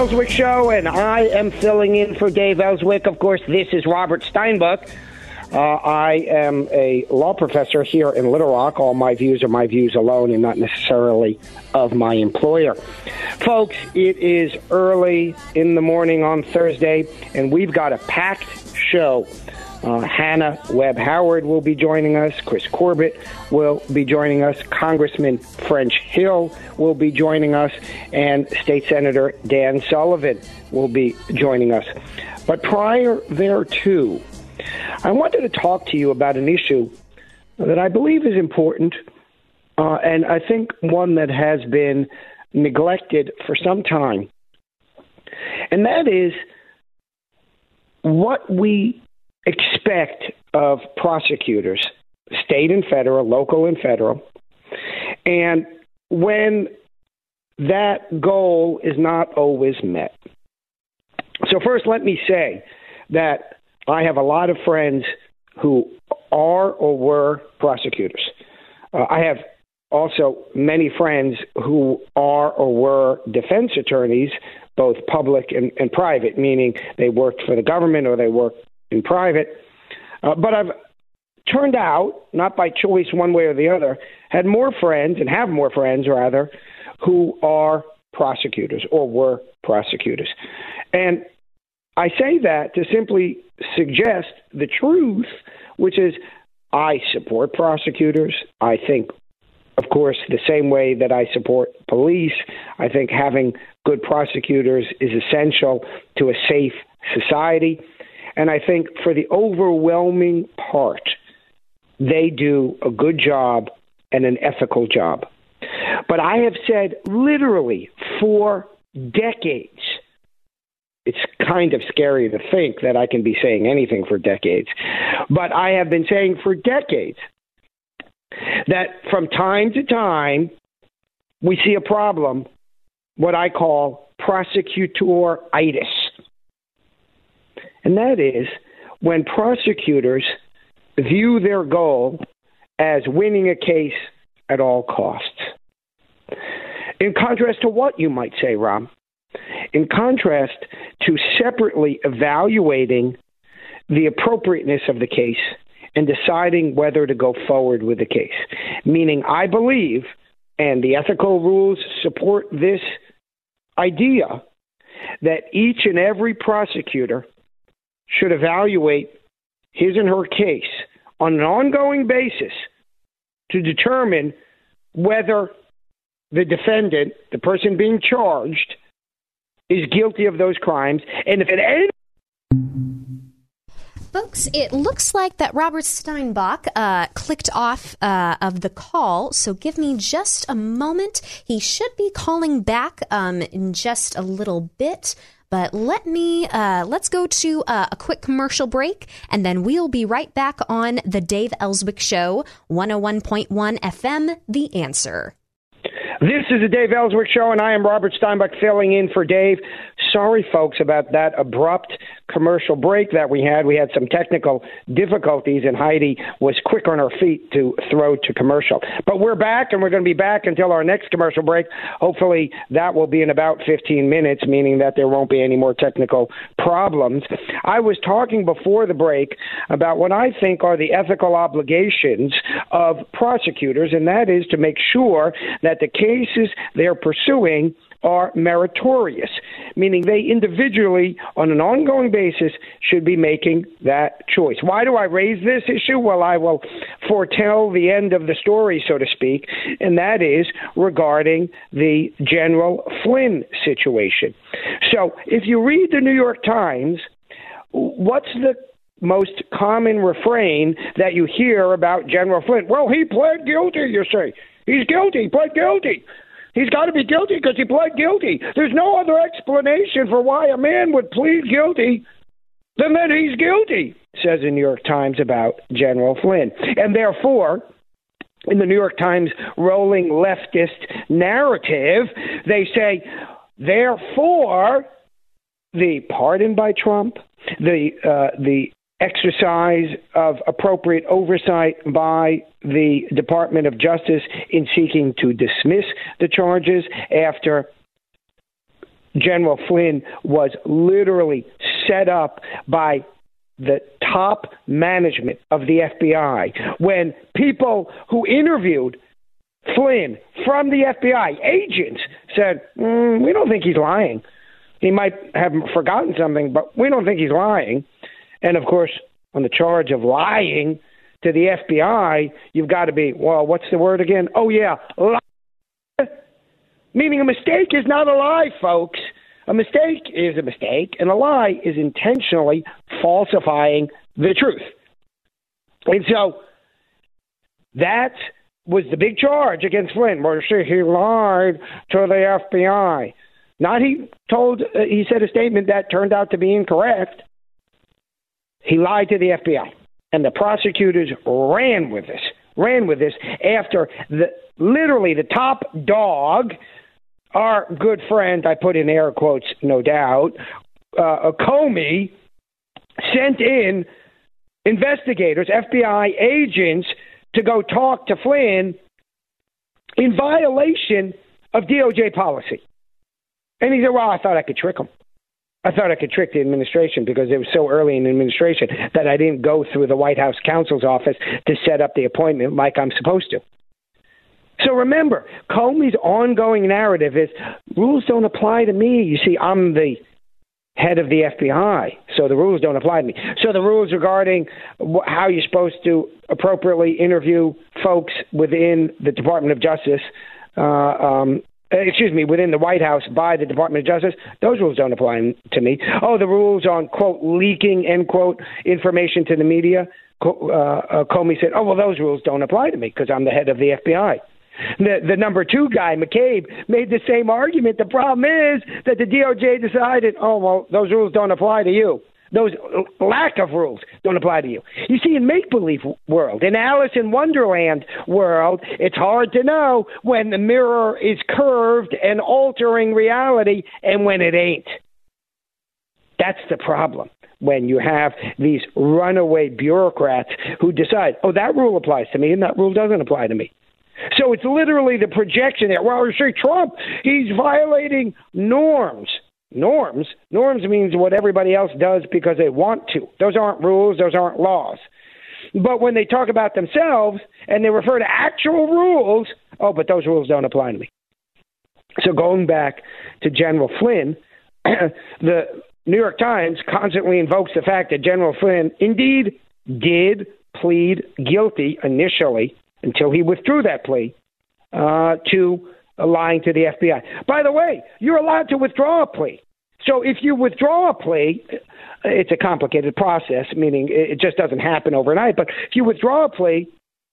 Elswick Show, and I am filling in for Dave Elswick. Of course, this is Robert Steinbuch. Uh, I am a law professor here in Little Rock. All my views are my views alone and not necessarily of my employer. Folks, it is early in the morning on Thursday, and we've got a packed show. Uh, Hannah Webb Howard will be joining us. Chris Corbitt will be joining us. Congressman French Hill will be joining us. And State Senator Dan Sullivan will be joining us. But prior thereto, I wanted to talk to you about an issue that I believe is important, uh, and I think one that has been neglected for some time. And that is what we expect of prosecutors, state and federal, local and federal, and when that goal is not always met. So, first, let me say that I have a lot of friends who are or were prosecutors. Uh, I have also many friends who are or were defense attorneys, both public and, and private, meaning they worked for the government or they worked in private. Uh, but I've turned out, not by choice one way or the other, had more friends and have more friends rather who are prosecutors or were prosecutors. And I say that to simply suggest the truth, which is I support prosecutors. I think, of course, the same way that I support police, I think having good prosecutors is essential to a safe society. And I think for the overwhelming part, they do a good job and an ethical job. But I have said literally for decades, it's kind of scary to think that I can be saying anything for decades. But I have been saying for decades that from time to time, we see a problem, what I call prosecutoritis. And that is when prosecutors view their goal as winning a case at all costs. In contrast to what you might say, Rob? In contrast to separately evaluating the appropriateness of the case and deciding whether to go forward with the case. Meaning, I believe, and the ethical rules support this idea, that each and every prosecutor should evaluate his and her case on an ongoing basis to determine whether the defendant, the person being charged, is guilty of those crimes. And if at any Folks, it looks like that Robert Steinbuch uh, clicked off uh, of the call, so give me just a moment. He should be calling back um, in just a little bit. But let me uh, let's go to uh, a quick commercial break, and then we'll be right back on the Dave Elswick Show, 101.1 FM, The Answer. This is the Dave Elswick Show, and I am Robert Steinbuch filling in for Dave. Sorry, folks, about that abrupt commercial break that we had. We had some technical difficulties, and Heidi was quick on her feet to throw to commercial. But we're back, and we're going to be back until our next commercial break. Hopefully, that will be in about 15 minutes, meaning that there won't be any more technical problems. I was talking before the break about what I think are the ethical obligations of prosecutors, and that is to make sure that the cases they're pursuing are meritorious, meaning they individually, on an ongoing basis, should be making that choice. Why do I raise this issue? Well, I will foretell the end of the story, so to speak, and that is regarding the General Flynn situation. So, if you read the New York Times, what's the most common refrain that you hear about General Flynn? Well, he pled guilty, you say. He's guilty, pled guilty. He's got to be guilty because he pled guilty. There's no other explanation for why a man would plead guilty than that he's guilty, says the New York Times about General Flynn. And therefore, in the New York Times rolling leftist narrative, they say, therefore, the pardon by Trump, the uh, the exercise of appropriate oversight by the Department of Justice in seeking to dismiss the charges after General Flynn was literally set up by the top management of the FBI when people who interviewed Flynn from the FBI agents said, mm, "We don't think he's lying. He might have forgotten something, but we don't think he's lying." And of course, on the charge of lying to the FBI, you've got to be, well, what's the word again? Oh, yeah, lie. Meaning a mistake is not a lie, folks. A mistake is a mistake, and a lie is intentionally falsifying the truth. And so that was the big charge against Flynn. See, he lied to the FBI. Not he told, uh, he said a statement that turned out to be incorrect. He lied to the FBI. And the prosecutors ran with this, ran with this after the literally the top dog, our good friend, I put in air quotes, no doubt, uh, Comey, sent in investigators, FBI agents, to go talk to Flynn in violation of DOJ policy. And he said, Well, I thought I could trick him. I thought I could trick the administration because it was so early in the administration that I didn't go through the White House counsel's office to set up the appointment like I'm supposed to. So remember, Comey's ongoing narrative is rules don't apply to me. You see, I'm the head of the FBI, so the rules don't apply to me. So the rules regarding how you're supposed to appropriately interview folks within the Department of Justice uh, um, excuse me, within the White House by the Department of Justice, those rules don't apply to me. Oh, the rules on, quote, leaking, end quote, information to the media, uh, uh, Comey said, oh, well, those rules don't apply to me because I'm the head of the FBI. The, the number two guy, McCabe, made the same argument. The problem is that the DOJ decided, oh, well, those rules don't apply to you. Those uh, lack of rules don't apply to you. You see, in make believe world, in Alice in Wonderland world, it's hard to know when the mirror is curved and altering reality and when it ain't. That's the problem when you have these runaway bureaucrats who decide, oh, that rule applies to me and that rule doesn't apply to me. So it's literally the projection there. Well, you see, Trump, he's violating norms norms. Norms means what everybody else does because they want to. Those aren't rules, those aren't laws. But when they talk about themselves and they refer to actual rules, oh, but those rules don't apply to me. So going back to General Flynn, the New York Times constantly invokes the fact that General Flynn indeed did plead guilty initially until he withdrew that plea uh, to Uh, lying to the FBI. By the way, you're allowed to withdraw a plea. So if you withdraw a plea, uh, it's a complicated process, meaning it just doesn't happen overnight. But if you withdraw a plea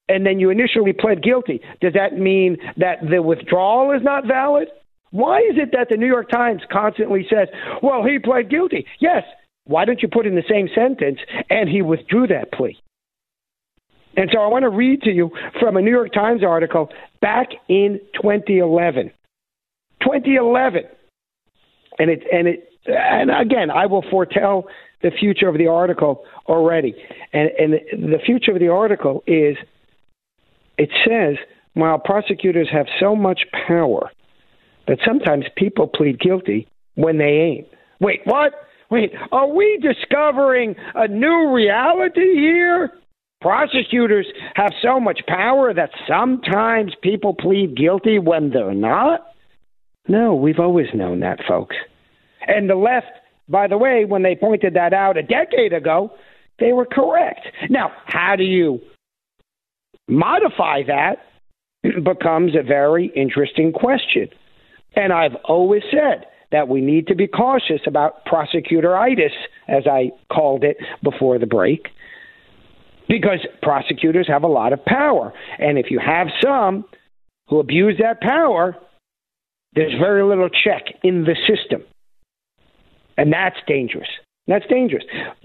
and then you initially pled guilty, does that mean that the withdrawal is not valid? Why is it that the New York Times constantly says, well, he pled guilty? Yes. Why don't you put in the same sentence and he withdrew that plea? And so I want to read to you from a New York Times article back in 2011. 2011. And it and it and again, I will foretell the future of the article already. And and the future of the article is it says while prosecutors have so much power that sometimes people plead guilty when they ain't. Wait, what? Wait, are we discovering a new reality here? Prosecutors have so much power that sometimes people plead guilty when they're not? No, we've always known that, folks. And the left, by the way, when they pointed that out a decade ago, they were correct. Now, how do you modify that becomes a very interesting question. And I've always said that we need to be cautious about prosecutoritis, as I called it before the break, because prosecutors have a lot of power. And if you have some who abuse that power, there's very little check in the system. And that's dangerous. That's dangerous.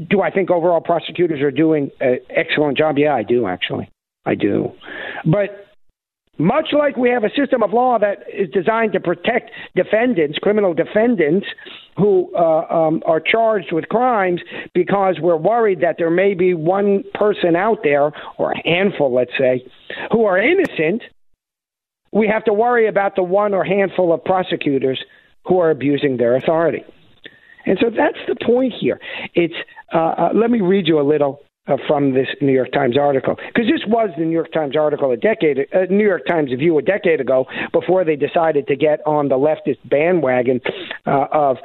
Do I think overall prosecutors are doing an excellent job? Yeah, I do, actually. I do. But much like we have a system of law that is designed to protect defendants, criminal defendants, who uh, um, are charged with crimes because we're worried that there may be one person out there, or a handful, let's say, who are innocent, we have to worry about the one or handful of prosecutors who are abusing their authority. And so that's the point here. It's uh, uh, let me read you a little uh, from this New York Times article because this was the New York Times article a decade, uh, New York Times View a decade ago before they decided to get on the leftist bandwagon uh, of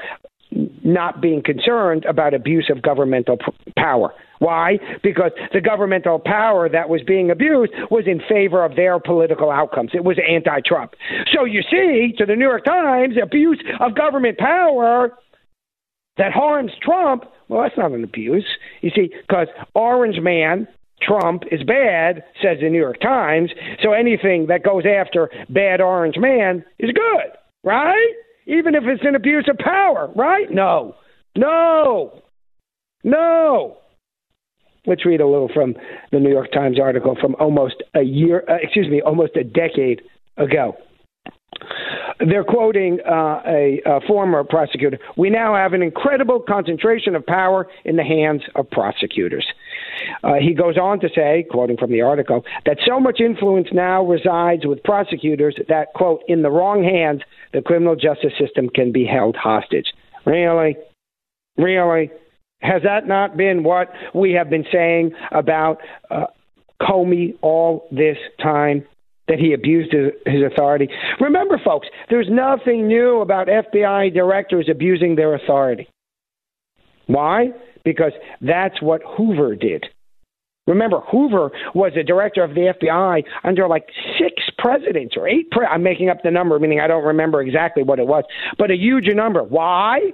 not being concerned about abuse of governmental p- power. Why? Because the governmental power that was being abused was in favor of their political outcomes. It was anti Trump. So you see, to the New York Times, abuse of government power that harms Trump, well, that's not an abuse. You see, because Orange Man, Trump, is bad, says the New York Times, so anything that goes after bad Orange Man is good, right? Even if it's an abuse of power, right? No. No. No. Let's read a little from the New York Times article from almost a year, uh, excuse me, almost a decade ago. They're quoting uh, a, a, former prosecutor. We now have an incredible concentration of power in the hands of prosecutors. Uh, he goes on to say, quoting from the article, that so much influence now resides with prosecutors that, quote, in the wrong hands, the criminal justice system can be held hostage. Really? Really? Has that not been what we have been saying about uh, Comey all this time? That he abused his, his authority. Remember, folks, there's nothing new about FBI directors abusing their authority. Why? Because that's what Hoover did. Remember, Hoover was a director of the FBI under like six presidents or eight. Pre- I'm making up the number, meaning I don't remember exactly what it was, but a huge number. Why?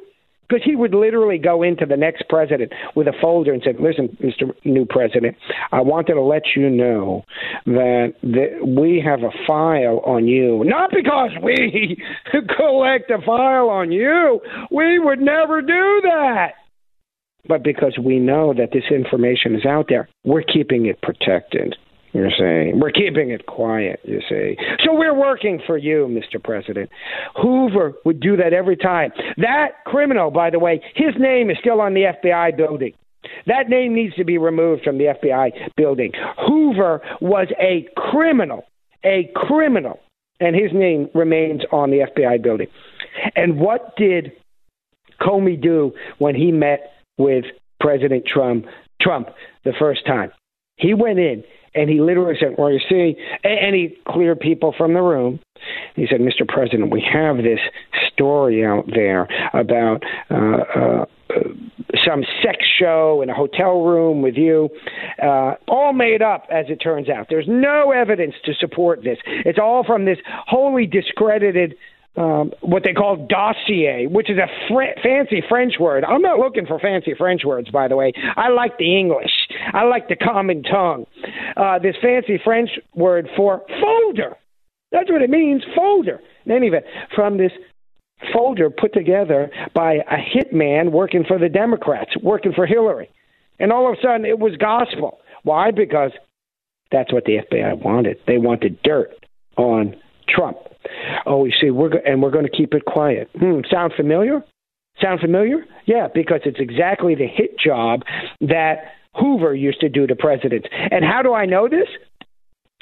Because he would literally go into the next president with a folder and said, "Listen, Mr. New President, I wanted to let you know that, that we have a file on you, not because we collect a file on you. We would never do that." But because we know that this information is out there, we're keeping it protected. You're saying we're keeping it quiet. You see, so we're working for you, Mr. President. Hoover would do that every time. That criminal, by the way, his name is still on the FBI building. That name needs to be removed from the FBI building. Hoover was a criminal, a criminal, and his name remains on the FBI building. And what did Comey do when he met with President Trump? Trump the first time. He went in and he literally said, Well, you see, and he cleared people from the room. He said, Mr. President, we have this story out there about uh, uh, some sex show in a hotel room with you, uh, all made up, as it turns out. There's no evidence to support this. It's all from this wholly discredited um, what they call dossier, which is a fr- fancy French word. I'm not looking for fancy French words, by the way. I like the English. I like the common tongue. Uh, this fancy French word for folder. That's what it means, folder. In any event, from this folder put together by a hitman working for the Democrats, working for Hillary. And all of a sudden, it was gospel. Why? Because that's what the FBI wanted. They wanted dirt on Trump. Oh, you see, we're go- and we're going to keep it quiet. Hmm, sound familiar? Sound familiar? Yeah, because it's exactly the hit job that Hoover used to do to presidents. And how do I know this?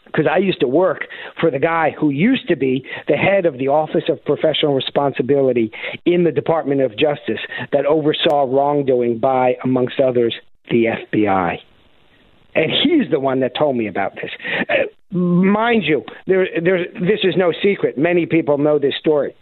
Because I used to work for the guy who used to be the head of the Office of Professional Responsibility in the Department of Justice that oversaw wrongdoing by, amongst others, the FBI. And he's the one that told me about this. Uh, mind you, there, there, this is no secret. Many people know this story.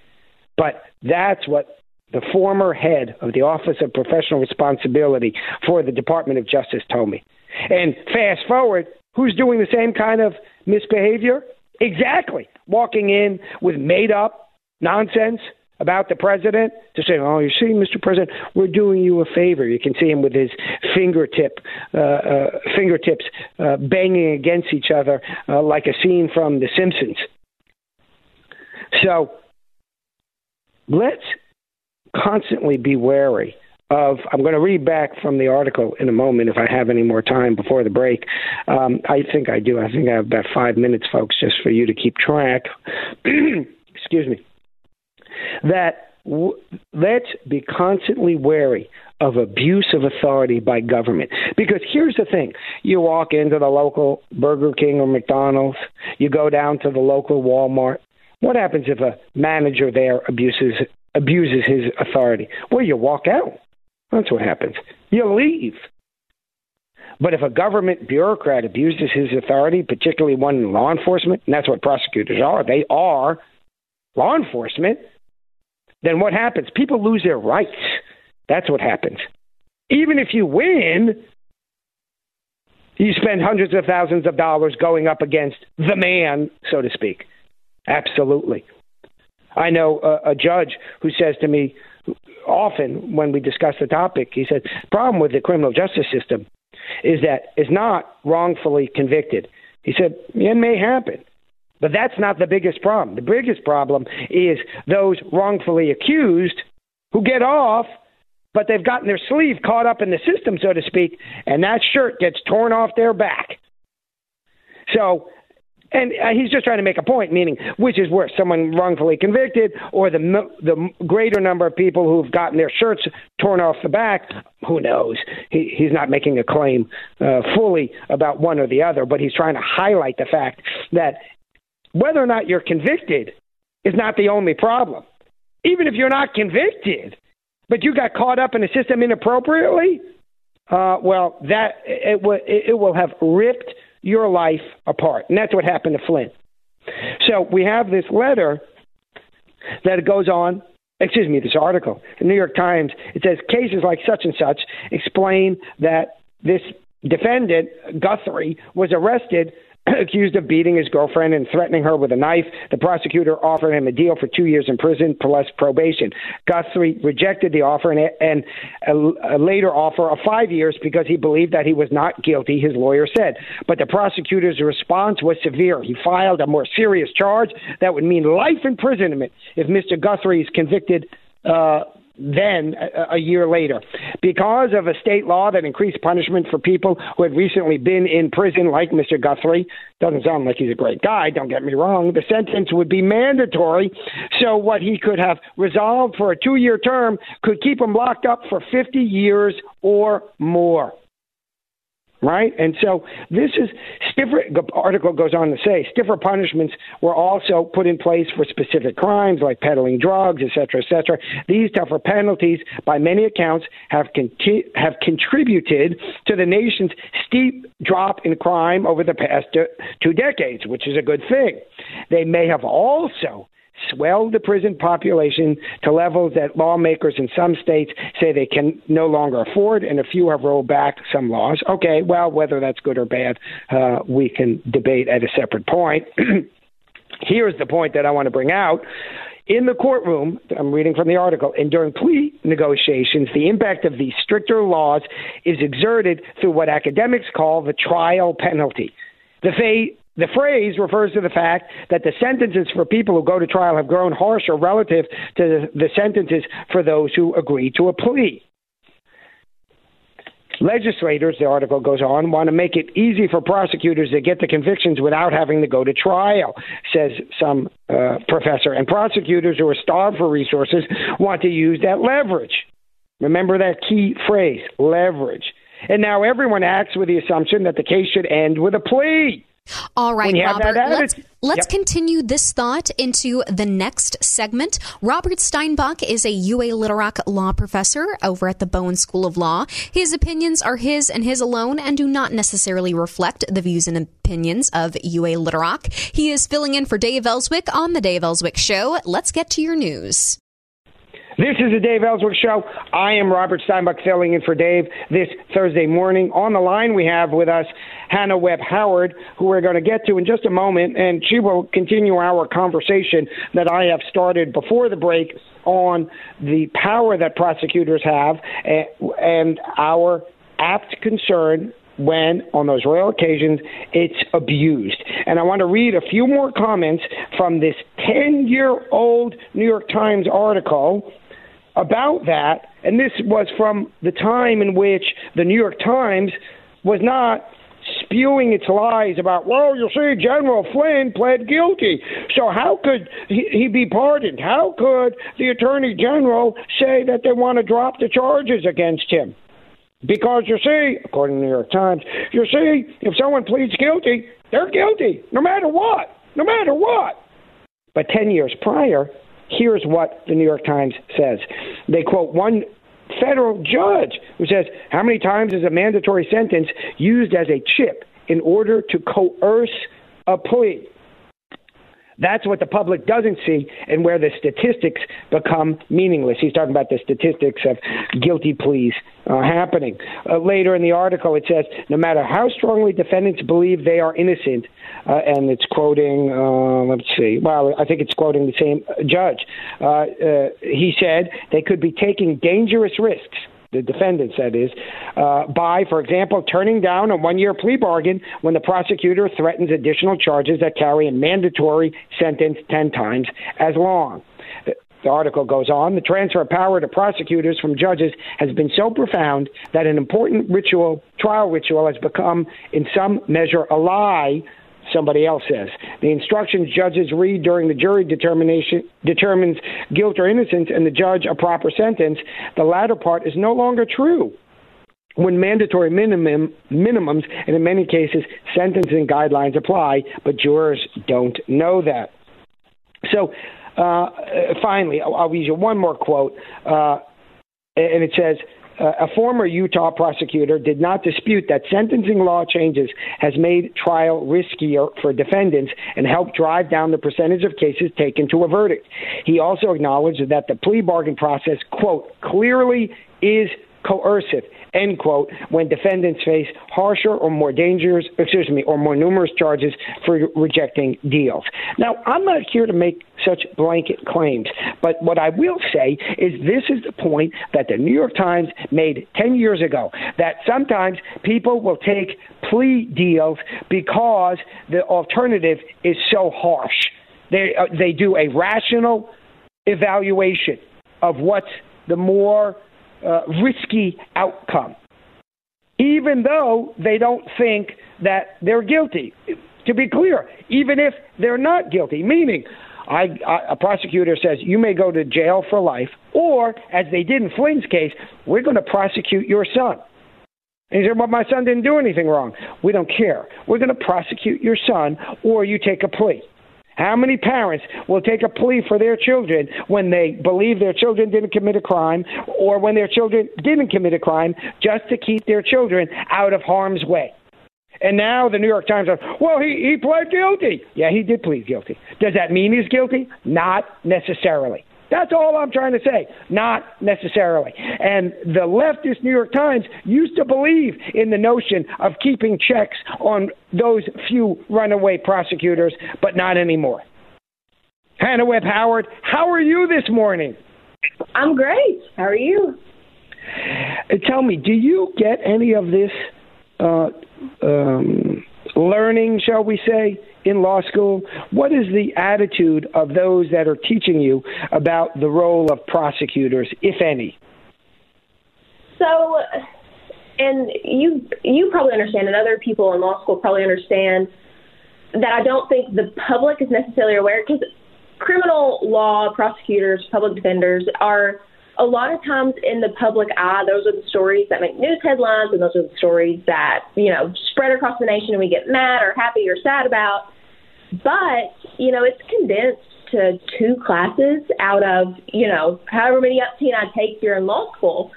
But that's what the former head of the Office of Professional Responsibility for the Department of Justice told me. And fast forward, who's doing the same kind of misbehavior? Exactly. Walking in with made up nonsense about the president to say, "Oh, you see, Mr. President, we're doing you a favor." You can see him with his fingertip uh, uh, fingertips uh, banging against each other uh, like a scene from The Simpsons. So let's constantly be wary of I'm going to read back from the article in a moment if I have any more time before the break. Um, I think I do. I think I have about five minutes, folks, just for you to keep track. Excuse me. That w- let's be constantly wary of abuse of authority by government. Because here's the thing you walk into the local Burger King or McDonald's, you go down to the local Walmart. What happens if a manager there abuses abuses his authority? Well, you walk out. That's what happens. You leave. But if a government bureaucrat abuses his authority, particularly one in law enforcement, and that's what prosecutors are, they are law enforcement, then what happens? People lose their rights. That's what happens. Even if you win, you spend hundreds of thousands of dollars going up against the man, so to speak. Absolutely. I know a, a judge who says to me, often when we discuss the topic, he said, problem with the criminal justice system is that it's not wrongfully convicted. He said, it may happen, but that's not the biggest problem. The biggest problem is those wrongfully accused who get off, but they've gotten their sleeve caught up in the system, so to speak, and that shirt gets torn off their back. So and uh, he's just trying to make a point, meaning which is worse, someone wrongfully convicted or the the greater number of people who've gotten their shirts torn off the back. Who knows? He, he's not making a claim uh, fully about one or the other, but he's trying to highlight the fact that whether or not you're convicted is not the only problem. Even if you're not convicted, but you got caught up in the system inappropriately, uh, well, that it, it, it will have ripped your life apart. And that's what happened to Flynn. So we have this letter that goes on, excuse me, this article in the New York Times. It says cases like such and such explain that this defendant, Guthrie, was arrested accused of beating his girlfriend and threatening her with a knife. The prosecutor offered him a deal for two years in prison plus probation. Guthrie rejected the offer and, and a, a later offer of five years because he believed that he was not guilty, his lawyer said. But the prosecutor's response was severe. He filed a more serious charge that would mean life imprisonment if Mr. Guthrie is convicted uh, then a, a year later. Because of a state law that increased punishment for people who had recently been in prison, like Mr. Guthrie, doesn't sound like he's a great guy, don't get me wrong, the sentence would be mandatory. So what he could have resolved for a two year term could keep him locked up for 50 years or more right? And so this is stiffer. The article goes on to say stiffer punishments were also put in place for specific crimes like peddling drugs, et cetera, et cetera. These tougher penalties, by many accounts, have conti- have contributed to the nation's steep drop in crime over the past two decades, which is a good thing. They may have also swelled the prison population to levels that lawmakers in some states say they can no longer afford, and a few have rolled back some laws. Okay, well, whether that's good or bad, uh, we can debate at a separate point. Here's the point that I want to bring out. In the courtroom, I'm reading from the article, and during plea negotiations, the impact of these stricter laws is exerted through what academics call the trial penalty. The, fa- the phrase refers to the fact that the sentences for people who go to trial have grown harsher relative to the, sentences for those who agree to a plea. Legislators, the article goes on, want to make it easy for prosecutors to get the convictions without having to go to trial, says some uh, professor. And prosecutors who are starved for resources want to use that leverage. Remember that key phrase, leverage. And now everyone acts with the assumption that the case should end with a plea. All right, Robert. Let's, let's yep. continue this thought into the next segment. Robert Steinbuch is a UA Little Rock law professor over at the Bowen School of Law. His opinions are his and his alone and do not necessarily reflect the views and opinions of UA Little Rock. He is filling in for Dave Elswick on the Dave Elswick Show. Let's get to your news. This is the Dave Elswick Show. I am Robert Steinbuch filling in for Dave this Thursday morning. On the line, we have with us Hannah Webb Howard, who we're going to get to in just a moment, and she will continue our conversation that I have started before the break on the power that prosecutors have eh, and our apt concern when, on those rare occasions, it's abused. And I want to read a few more comments from this 10 year old New York Times article about that. And this was from the time in which the New York Times was not spewing its lies about, well, you see, General Flynn pled guilty. So how could he, he be pardoned? How could the Attorney General say that they want to drop the charges against him? Because you see, according to the New York Times, you see, if someone pleads guilty, they're guilty, no matter what, no matter what. But 10 years prior, here's what the New York Times says. They quote one federal judge who says, How many times is a mandatory sentence used as a chip in order to coerce a plea? That's what the public doesn't see and where the statistics become meaningless. He's talking about the statistics of guilty pleas uh, happening. Uh, later in the article, it says no matter how strongly defendants believe they are innocent, uh, and it's quoting, uh, let's see, well, I think it's quoting the same judge. Uh, uh, he said they could be taking dangerous risks the defendants, that is, uh, by, for example, turning down a one year plea bargain when the prosecutor threatens additional charges that carry a mandatory sentence 10 times as long. The article goes on the transfer of power to prosecutors from judges has been so profound that an important ritual, trial ritual, has become, in some measure, a lie somebody else says. The instructions judges read during the jury determination determines guilt or innocence and the judge a proper sentence. The latter part is no longer true when mandatory minimum minimums and in many cases sentencing guidelines apply, but jurors don't know that. So uh, finally, I'll, I'll read you one more quote, uh, and it says uh, a former Utah prosecutor did not dispute that sentencing law changes has made trial riskier for defendants and helped drive down the percentage of cases taken to a verdict. He also acknowledged that the plea bargain process, quote, clearly is coercive end quote, when defendants face harsher or more dangerous, excuse me, or more numerous charges for rejecting deals. Now, I'm not here to make such blanket claims, but what I will say is this is the point that the New York Times made 10 years ago that sometimes people will take plea deals because the alternative is so harsh. They, uh, they do a rational evaluation of what's the more uh, risky outcome, even though they don't think that they're guilty. To be clear, even if they're not guilty, meaning I, I, a prosecutor says you may go to jail for life, or as they did in Flynn's case, we're going to prosecute your son. And he said, Well, my son didn't do anything wrong. We don't care. We're going to prosecute your son, or you take a plea. How many parents will take a plea for their children when they believe their children didn't commit a crime or when their children didn't commit a crime just to keep their children out of harm's way? And now the New York Times says, well, he, he pled guilty. Yeah, he did plead guilty. Does that mean he's guilty? Not necessarily. That's all I'm trying to say. Not necessarily. And the leftist New York Times used to believe in the notion of keeping checks on those few runaway prosecutors, but not anymore. Hannah Webb Howard, how are you this morning? I'm great. How are you? Tell me, do you get any of this uh, um, learning, shall we say, in law school? What is the attitude of those that are teaching you about the role of prosecutors, if any? So, and you you probably understand, and other people in law school probably understand that I don't think the public is necessarily aware because criminal law prosecutors, public defenders are a lot of times in the public eye, those are the stories that make news headlines, and those are the stories that you know spread across the nation, and we get mad or happy or sad about. But you know, it's condensed to two classes out of you know however many upteen I take here in law school.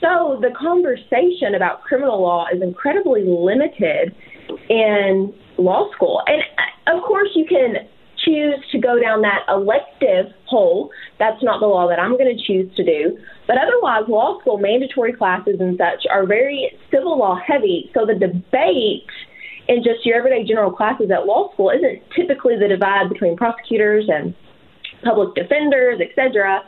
So the conversation about criminal law is incredibly limited in law school, and uh, of course you can choose to go down that elective hole, that's not the law that I'm going to choose to do. But otherwise, law school mandatory classes and such are very civil law heavy. So the debate in just your everyday general classes at law school isn't typically the divide between prosecutors and public defenders, etc.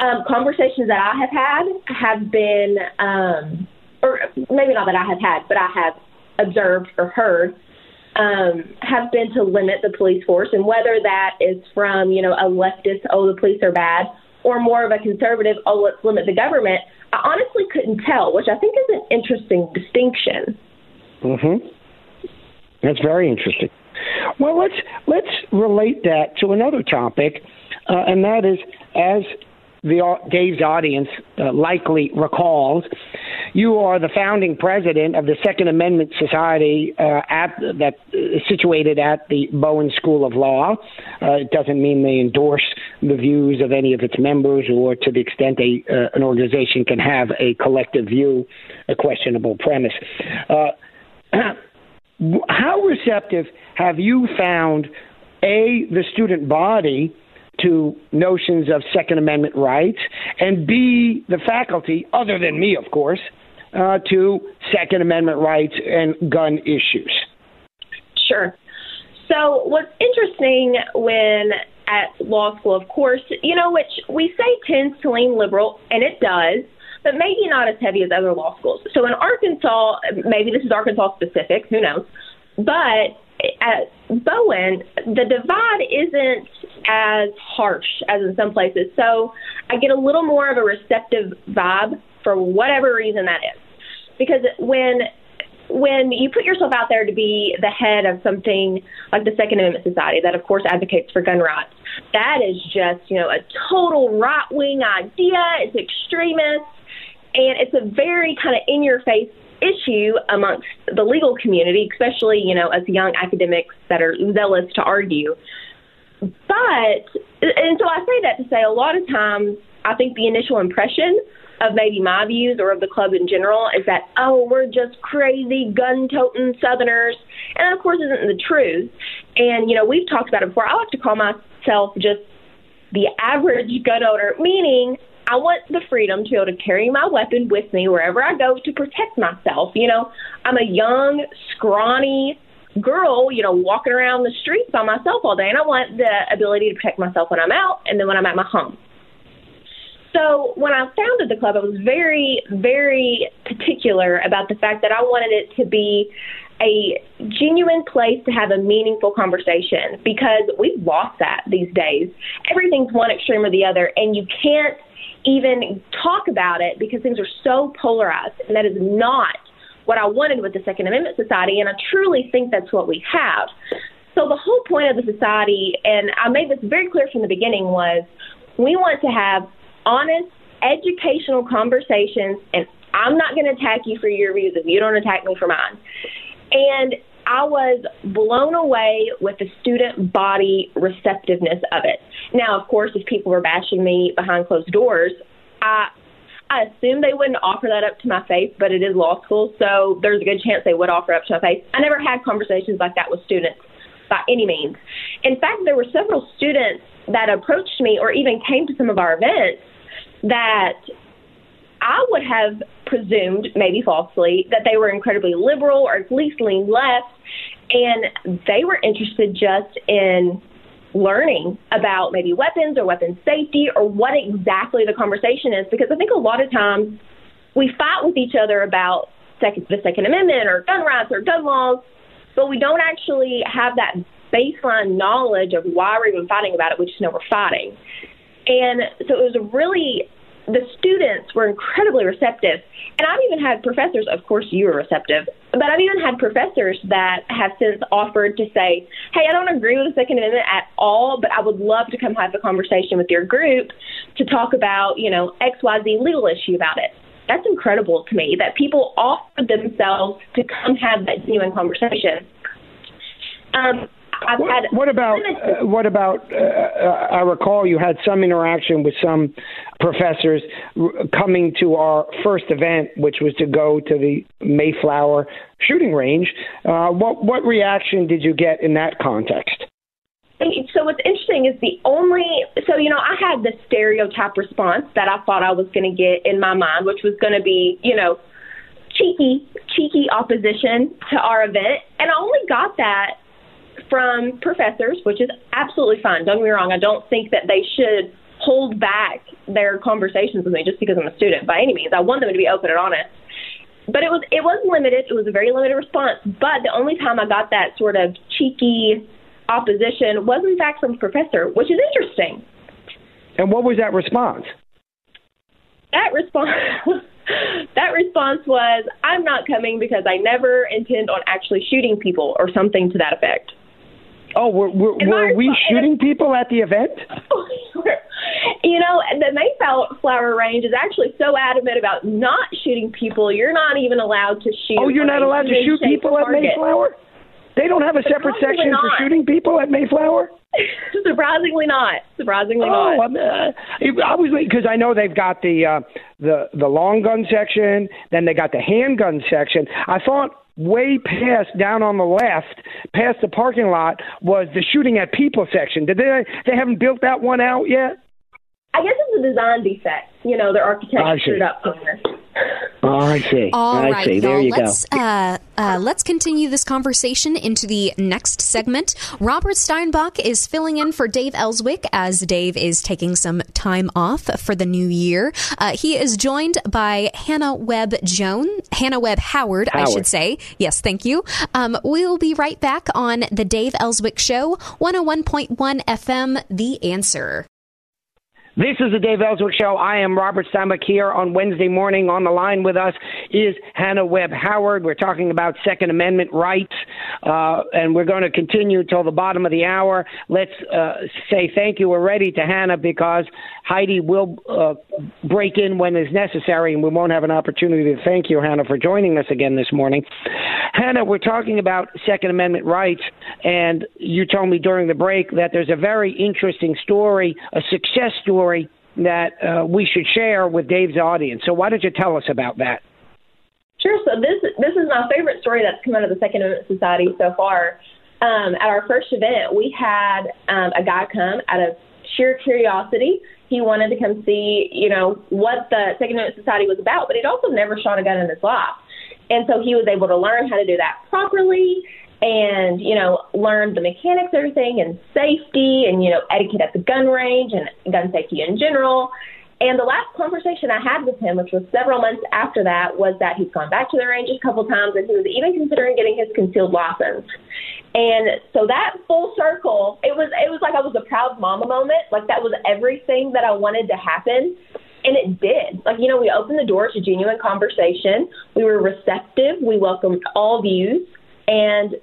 Um, conversations that I have had have been, um, or maybe not that I have had, but I have observed or heard um, have been to limit the police force, and whether that is from you know a leftist, oh the police are bad, or more of a conservative, oh let's limit the government. I honestly couldn't tell, which I think is an interesting distinction. Mm-hmm. That's very interesting. Well, let's let's relate that to another topic, uh, and that is as the Dave's audience uh, likely recalls, you are the founding president of the Second Amendment Society uh, at, that is situated at the Bowen School of Law. Uh, it doesn't mean they endorse the views of any of its members, or to the extent a, uh, an organization can have a collective view, a questionable premise. Uh, how receptive have you found a the student body to notions of Second Amendment rights, and B, the faculty, other than me, of course, uh, to Second Amendment rights and gun issues? Sure. So, what's interesting when at law school, of course, you know, which we say tends to lean liberal, and it does, but maybe not as heavy as other law schools. So, in Arkansas, maybe this is Arkansas specific, who knows? But at Bowen, the divide isn't as harsh as in some places. So I get a little more of a receptive vibe for whatever reason that is. Because when when you put yourself out there to be the head of something like the Second Amendment Society, that of course advocates for gun rights, that is just, you know, a total right wing idea. It's extremist and it's a very kind of in your face issue amongst the legal community, especially, you know, as young academics that are zealous to argue. But, and so I say that to say a lot of times, I think the initial impression of maybe my views or of the club in general is that, oh, we're just crazy gun toting Southerners. And that, of course, isn't the truth. And, you know, we've talked about it before. I like to call myself just the average gun owner, meaning I want the freedom to be able to carry my weapon with me wherever I go to protect myself. You know, I'm a young, scrawny girl, you know, walking around the streets by myself all day, and I want the ability to protect myself when I'm out and then when I'm at my home. So when I founded the club, I was very, very particular about the fact that I wanted it to be a genuine place to have a meaningful conversation because we've lost that these days. Everything's one extreme or the other, and you can't even talk about it because things are so polarized, and that is not what I wanted with the Second Amendment Society, and I truly think that's what we have. So the whole point of the society, and I made this very clear from the beginning, was we want to have honest, educational conversations, and I'm not going to attack you for your views if you don't attack me for mine. And I was blown away with the student body receptiveness of it. Now, of course, if people were bashing me behind closed doors, I I assume they wouldn't offer that up to my face, but it is law school, so there's a good chance they would offer up to my face. I never had conversations like that with students by any means. In fact, there were several students that approached me or even came to some of our events that I would have presumed, maybe falsely, that they were incredibly liberal or at least lean left, and they were interested just in learning about maybe weapons or weapons safety or what exactly the conversation is because I think a lot of times we fight with each other about second, the Second Amendment or gun rights or gun laws, but we don't actually have that baseline knowledge of why we're even fighting about it. We just know we're fighting. And so it was a really the students were incredibly receptive. And I've even had professors, of course, you were receptive, but I've even had professors that have since offered to say, hey, I don't agree with the Second Amendment at all, but I would love to come have a conversation with your group to talk about, you know, XYZ legal issue about it. That's incredible to me that people offer themselves to come have that genuine conversation. Um, I've what, had what about uh, what about? Uh, uh, I recall you had some interaction with some professors coming to our first event, which was to go to the Mayflower shooting range. Uh, what what reaction did you get in that context? so what's interesting is the only so you know I had the stereotype response that I thought I was going to get in my mind, which was going to be you know cheeky cheeky opposition to our event, and I only got that from professors, which is absolutely fine. Don't get me wrong. I don't think that they should hold back their conversations with me just because I'm a student by any means. I want them to be open and honest. But it was it was limited. It was a very limited response. But the only time I got that sort of cheeky opposition was in fact from the professor, which is interesting. And what was that response? That response that response was I'm not coming because I never intend on actually shooting people or something to that effect. Oh, were, were, were we shooting people at the event? you know, the Mayflower Range is actually so adamant about not shooting people. You're not even allowed to shoot. Oh, you're not allowed to shoot people at Mayflower? They don't have a separate section not. for shooting people at Mayflower. Surprisingly not. Surprisingly oh, not. Uh, I was because I know they've got the uh, the the long gun section, then they got the handgun section. I thought way past down on the left, past the parking lot, was the shooting at people section. Did they? They haven't built that one out yet. I guess it's a design defect. You know, their architect screwed up somewhere. Oh, I see. All I right, see. There you let's, go. Uh, uh, let's continue this conversation into the next segment. Robert Steinbuch is filling in for Dave Elswick as Dave is taking some time off for the new year. Uh, he is joined by Hannah Webb Joan, Hannah Webb Howard, Howard, I should say. Yes, thank you. Um, we'll be right back on the Dave Elswick Show, 101.1 FM, The Answer. This is the Dave Elswick Show. I am Robert Steinbuch here on Wednesday morning. On the line with us is Hannah Webb Howard. We're talking about Second Amendment rights, uh, and we're going to continue till the bottom of the hour. Let's uh, say thank you already to Hannah because Heidi will uh, break in when is necessary, and we won't have an opportunity to thank you, Hannah, for joining us again this morning. Hannah, we're talking about Second Amendment rights, and you told me during the break that there's a very interesting story, a success story that uh, we should share with Dave's audience. So why don't you tell us about that? Sure. So this this is my favorite story that's come out of the Second Amendment Society so far. Um, at our first event, we had um, a guy come out of sheer curiosity. He wanted to come see, you know, what the Second Amendment Society was about, but he'd also never shot a gun in his life. And so he was able to learn how to do that properly and you know learn the mechanics everything and safety and you know etiquette at the gun range and gun safety in general and the last conversation I had with him, which was several months after that, was that he's gone back to the range a couple times and he was even considering getting his concealed license. And so that full circle, it was it was like I was a proud mama moment. Like that was everything that I wanted to happen. And it did. Like, you know, we opened the door to genuine conversation. We were receptive. We welcomed all views. And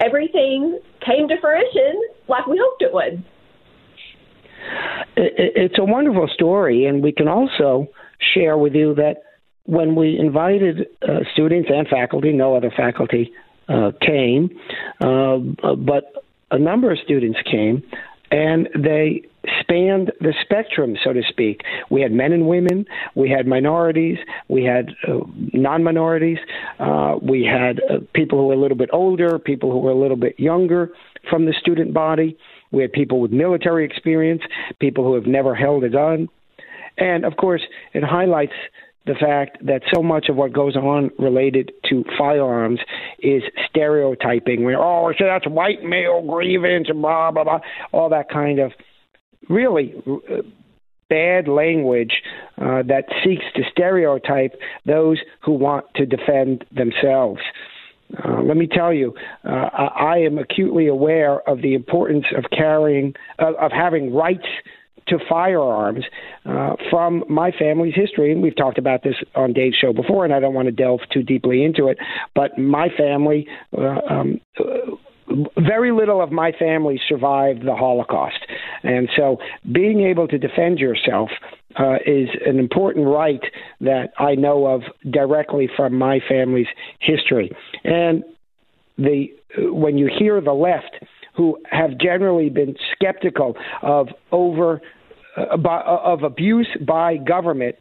everything came to fruition like we hoped it would. It's a wonderful story, and we can also share with you that when we invited uh, students and faculty, no other faculty uh, came, uh, but a number of students came, and they spanned the spectrum, so to speak. We had men and women, we had minorities, we had uh, non minorities, uh, we had uh, people who were a little bit older, people who were a little bit younger from the student body. We had people with military experience, people who have never held a gun. And of course, it highlights the fact that so much of what goes on related to firearms is stereotyping. Where oh, so that's white male grievance and blah blah blah, all that kind of really uh, bad language uh, that seeks to stereotype those who want to defend themselves. Uh, let me tell you, uh, I am acutely aware of the importance of carrying, uh, of having rights to firearms uh, from my family's history. And we've talked about this on Dave's show before, and I don't want to delve too deeply into it. But my family uh, um, very little of my family survived the Holocaust. And so being able to defend yourself uh, is an important right that I know of directly from my family's history. And the when you hear the left, who have generally been skeptical of over uh, by, of abuse by government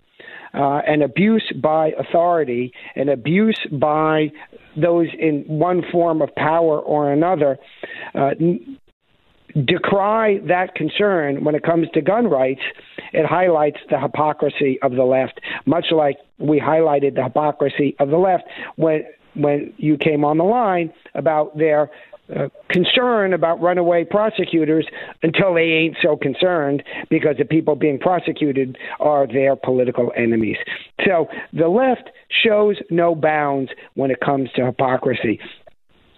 uh, and abuse by authority and abuse by those in one form of power or another, uh, decry that concern when it comes to gun rights, it highlights the hypocrisy of the left, much like we highlighted the hypocrisy of the left when when you came on the line about their concern about runaway prosecutors until they ain't so concerned because the people being prosecuted are their political enemies. So the left shows no bounds when it comes to hypocrisy.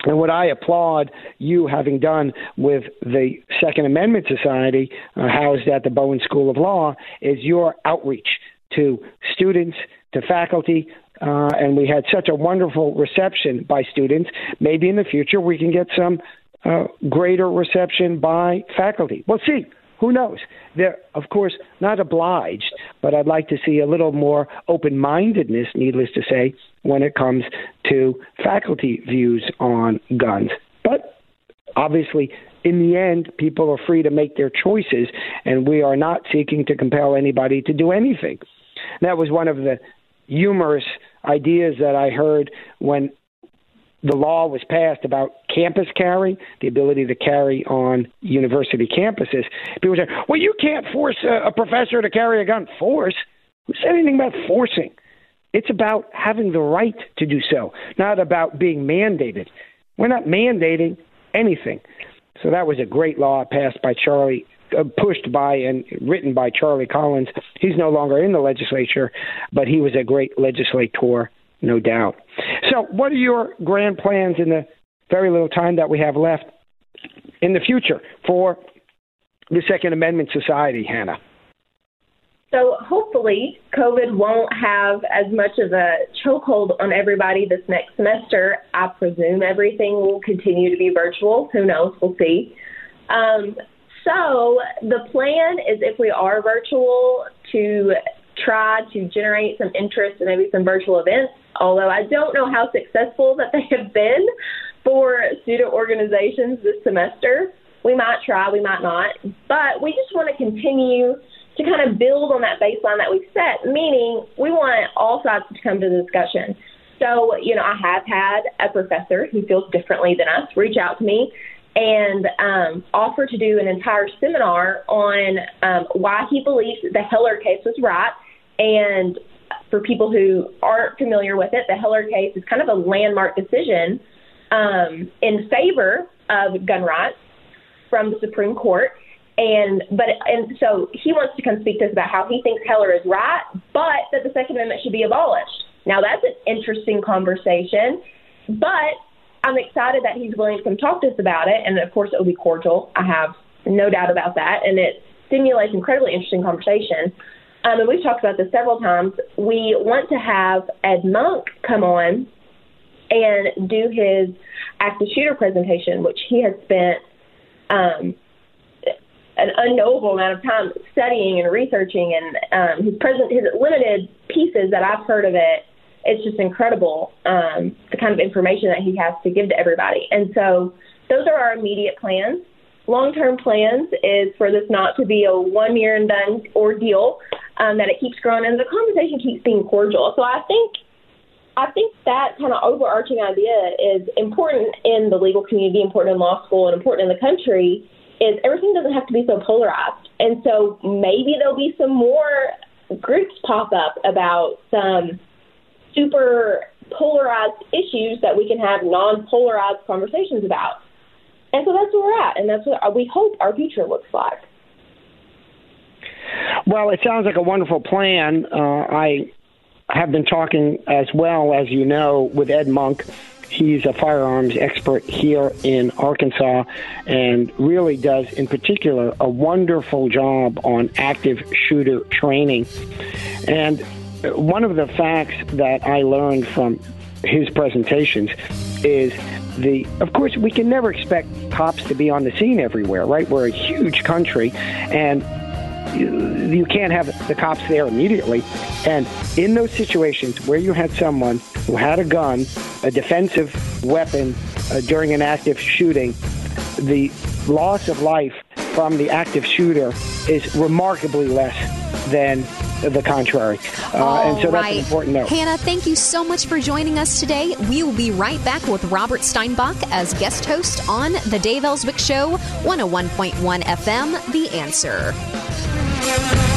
And what I applaud you having done with the Second Amendment Society, uh, housed at the Bowen School of Law, is your outreach to students, to faculty, uh, and we had such a wonderful reception by students. Maybe in the future we can get some uh, greater reception by faculty. We'll see. Who knows? They're, of course, not obliged, but I'd like to see a little more open mindedness, needless to say, when it comes to faculty views on guns. But obviously, in the end, people are free to make their choices, and we are not seeking to compel anybody to do anything. That was one of the humorous ideas that I heard when the law was passed about campus carry, the ability to carry on university campuses. People say, well, you can't force a, a professor to carry a gun. Force? Who said anything about forcing? It's about having the right to do so, not about being mandated. We're not mandating anything. So that was a great law passed by Charlie pushed by and written by Charlie Collins. He's no longer in the legislature, but he was a great legislator, no doubt. So, what are your grand plans in the very little time that we have left in the future for the Second Amendment Society, Hannah? So hopefully, COVID won't have as much of a chokehold on everybody this next semester. I presume everything will continue to be virtual. Who knows? We'll see. Um, so the plan is if we are virtual to try to generate some interest in maybe some virtual events, although I don't know how successful that they have been for student organizations this semester. We might try, we might not, but we just want to continue to kind of build on that baseline that we've set, meaning we want all sides to come to the discussion. So, you know, I have had a professor who feels differently than us reach out to me and um, offer to do an entire seminar on um, why he believes the Heller case was right. And for people who aren't familiar with it, the Heller case is kind of a landmark decision um, in favor of gun rights from the Supreme Court. And but and so he wants to come speak to us about how he thinks Heller is right, but that the Second Amendment should be abolished. Now that's an interesting conversation, but I'm excited that he's willing to come talk to us about it, and of course it will be cordial. I have no doubt about that, and it stimulates incredibly interesting conversation. Um, and we've talked about this several times. We want to have Ed Monk come on and do his active shooter presentation, which he has spent um, an unknowable amount of time studying and researching, and um, his present his limited pieces that I've heard of it it's just incredible um, the kind of information that he has to give to everybody. And so those are our immediate plans. Long term plans is for this not to be a one year and done ordeal, um, that it keeps growing and the conversation keeps being cordial. So I think I think that kind of overarching idea is important in the legal community, important in law school, and important in the country. Is everything doesn't have to be so polarized, and so maybe there'll be some more groups pop up about some super polarized issues that we can have non polarized conversations about. And so that's where we're at, and that's what we hope our future looks like. Well, it sounds like a wonderful plan. Uh, I have been talking as well, as you know, with Ed Monk. He's a firearms expert here in Arkansas and really does, in particular, a wonderful job on active shooter training. And one of the facts that I learned from his presentations is the of course we can never expect cops to be on the scene everywhere right? We're a huge country and you, you can't have the cops there immediately. And in those situations where you had someone who had a gun a defensive weapon uh, during an active shooting the loss of life from the active shooter is remarkably less than the contrary. Uh, and so that's an important note. Hannah, thank you so much for joining us today. We will be right back with Robert Steinbuch as guest host on The Dave Elswick Show, 101.1 FM, The Answer.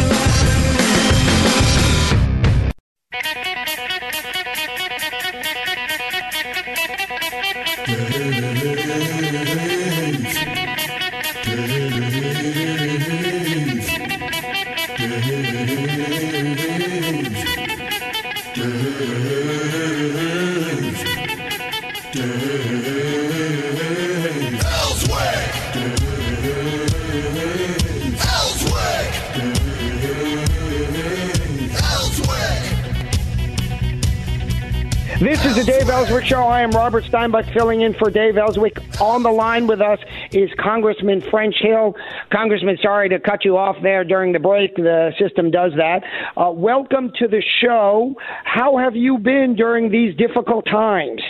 The Dave Elswick Show. I am Robert Steinbuch filling in for Dave Elswick. On the line with us is Congressman French Hill. Congressman, sorry to cut you off there during the break. The system does that. Uh, welcome to the show. How have you been during these difficult times?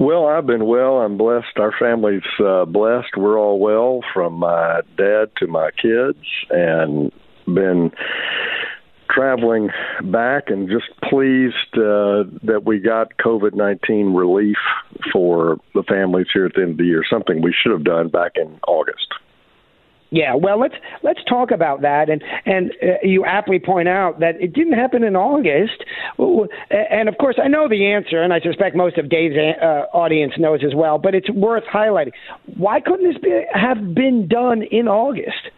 Well, I've been well. I'm blessed. Our family's uh, blessed. We're all well, from my dad to my kids, and been traveling back and just pleased uh, that we got COVID 19 relief for the families here at the end of the year, something we should have done back in August. Yeah, well, let's let's talk about that, and and uh, you aptly point out that it didn't happen in August, and of course I know the answer, and I suspect most of Dave's uh, audience knows as well. But it's worth highlighting. Why couldn't this be, have been done in August?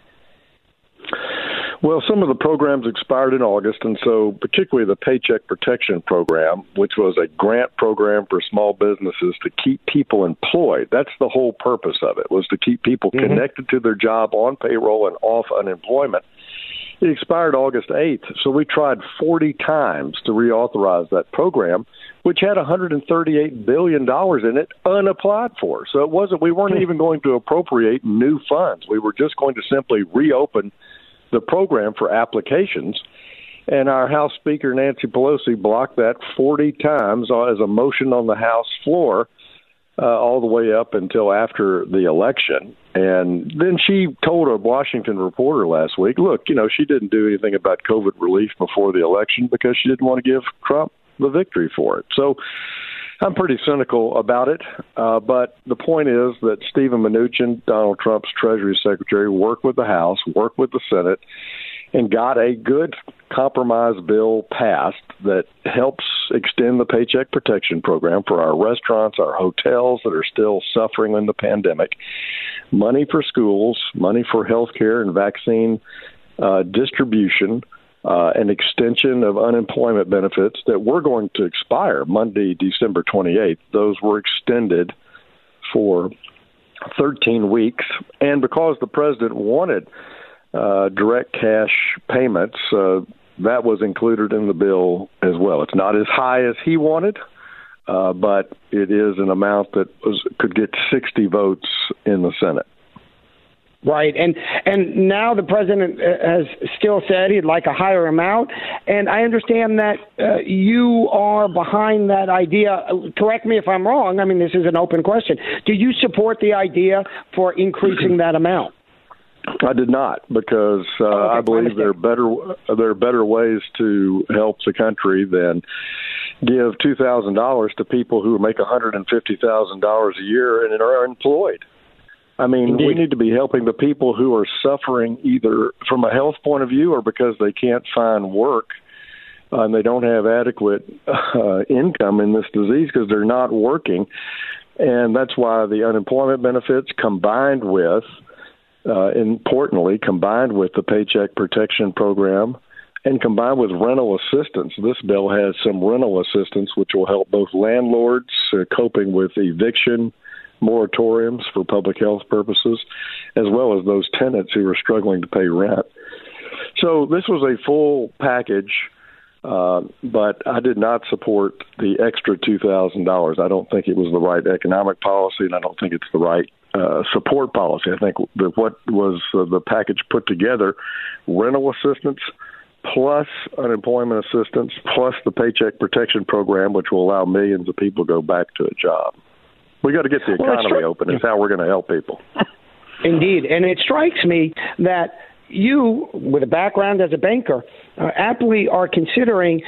Well, some of the programs expired in August, and so particularly the Paycheck Protection Program, which was a grant program for small businesses to keep people employed. That's the whole purpose of it was to keep people mm-hmm. connected to their job on payroll and off unemployment. It expired August 8th, so we tried 40 times to reauthorize that program, which had $138 billion in it unapplied for. So it wasn't, we weren't hmm. even going to appropriate new funds. We were just going to simply reopen the program for applications. And our House Speaker, Nancy Pelosi, blocked that 40 times as a motion on the House floor. Uh, all the way up until after the election. And then she told a Washington reporter last week, look, you know, she didn't do anything about COVID relief before the election because she didn't want to give Trump the victory for it. So I'm pretty cynical about it. Uh, but the point is that Steven Mnuchin, Donald Trump's Treasury Secretary, worked with the House, worked with the Senate, and got a good compromise bill passed that helps extend the Paycheck Protection Program for our restaurants, our hotels that are still suffering in the pandemic, money for schools, money for health care and vaccine uh, distribution uh, an extension of unemployment benefits that were going to expire Monday, December 28th. Those were extended for 13 weeks. And because the president wanted uh, direct cash payments, uh, that was included in the bill as well. It's not as high as he wanted, uh, but it is an amount that was, could get 60 votes in the Senate. Right, and and now the president uh, has still said he'd like a higher amount, and I understand that uh, you are behind that idea. Correct me if I'm wrong. I mean, this is an open question. Do you support the idea for increasing that amount? I did not because uh, okay, I believe there are better there are better ways to help the country than give two thousand dollars to people who make one hundred and fifty thousand dollars a year and are employed. I mean, Indeed. we need to be helping the people who are suffering either from a health point of view or because they can't find work uh, and they don't have adequate uh, income in this disease because they're not working. And that's why the unemployment benefits combined with, uh, importantly, combined with the Paycheck Protection Program and combined with rental assistance. This bill has some rental assistance which will help both landlords uh, coping with eviction moratoriums for public health purposes, as well as those tenants who are struggling to pay rent. So this was a full package, uh, but I did not support the extra two thousand dollars. I don't think it was the right economic policy, and I don't think it's the right uh, support policy. I think that what was uh, the package put together, rental assistance plus unemployment assistance plus the paycheck protection program, which will allow millions of people to go back to a job. We got to get the economy well, open. It's how we're going to help people. Indeed, and it strikes me that you, with a background as a banker, uh, aptly are considering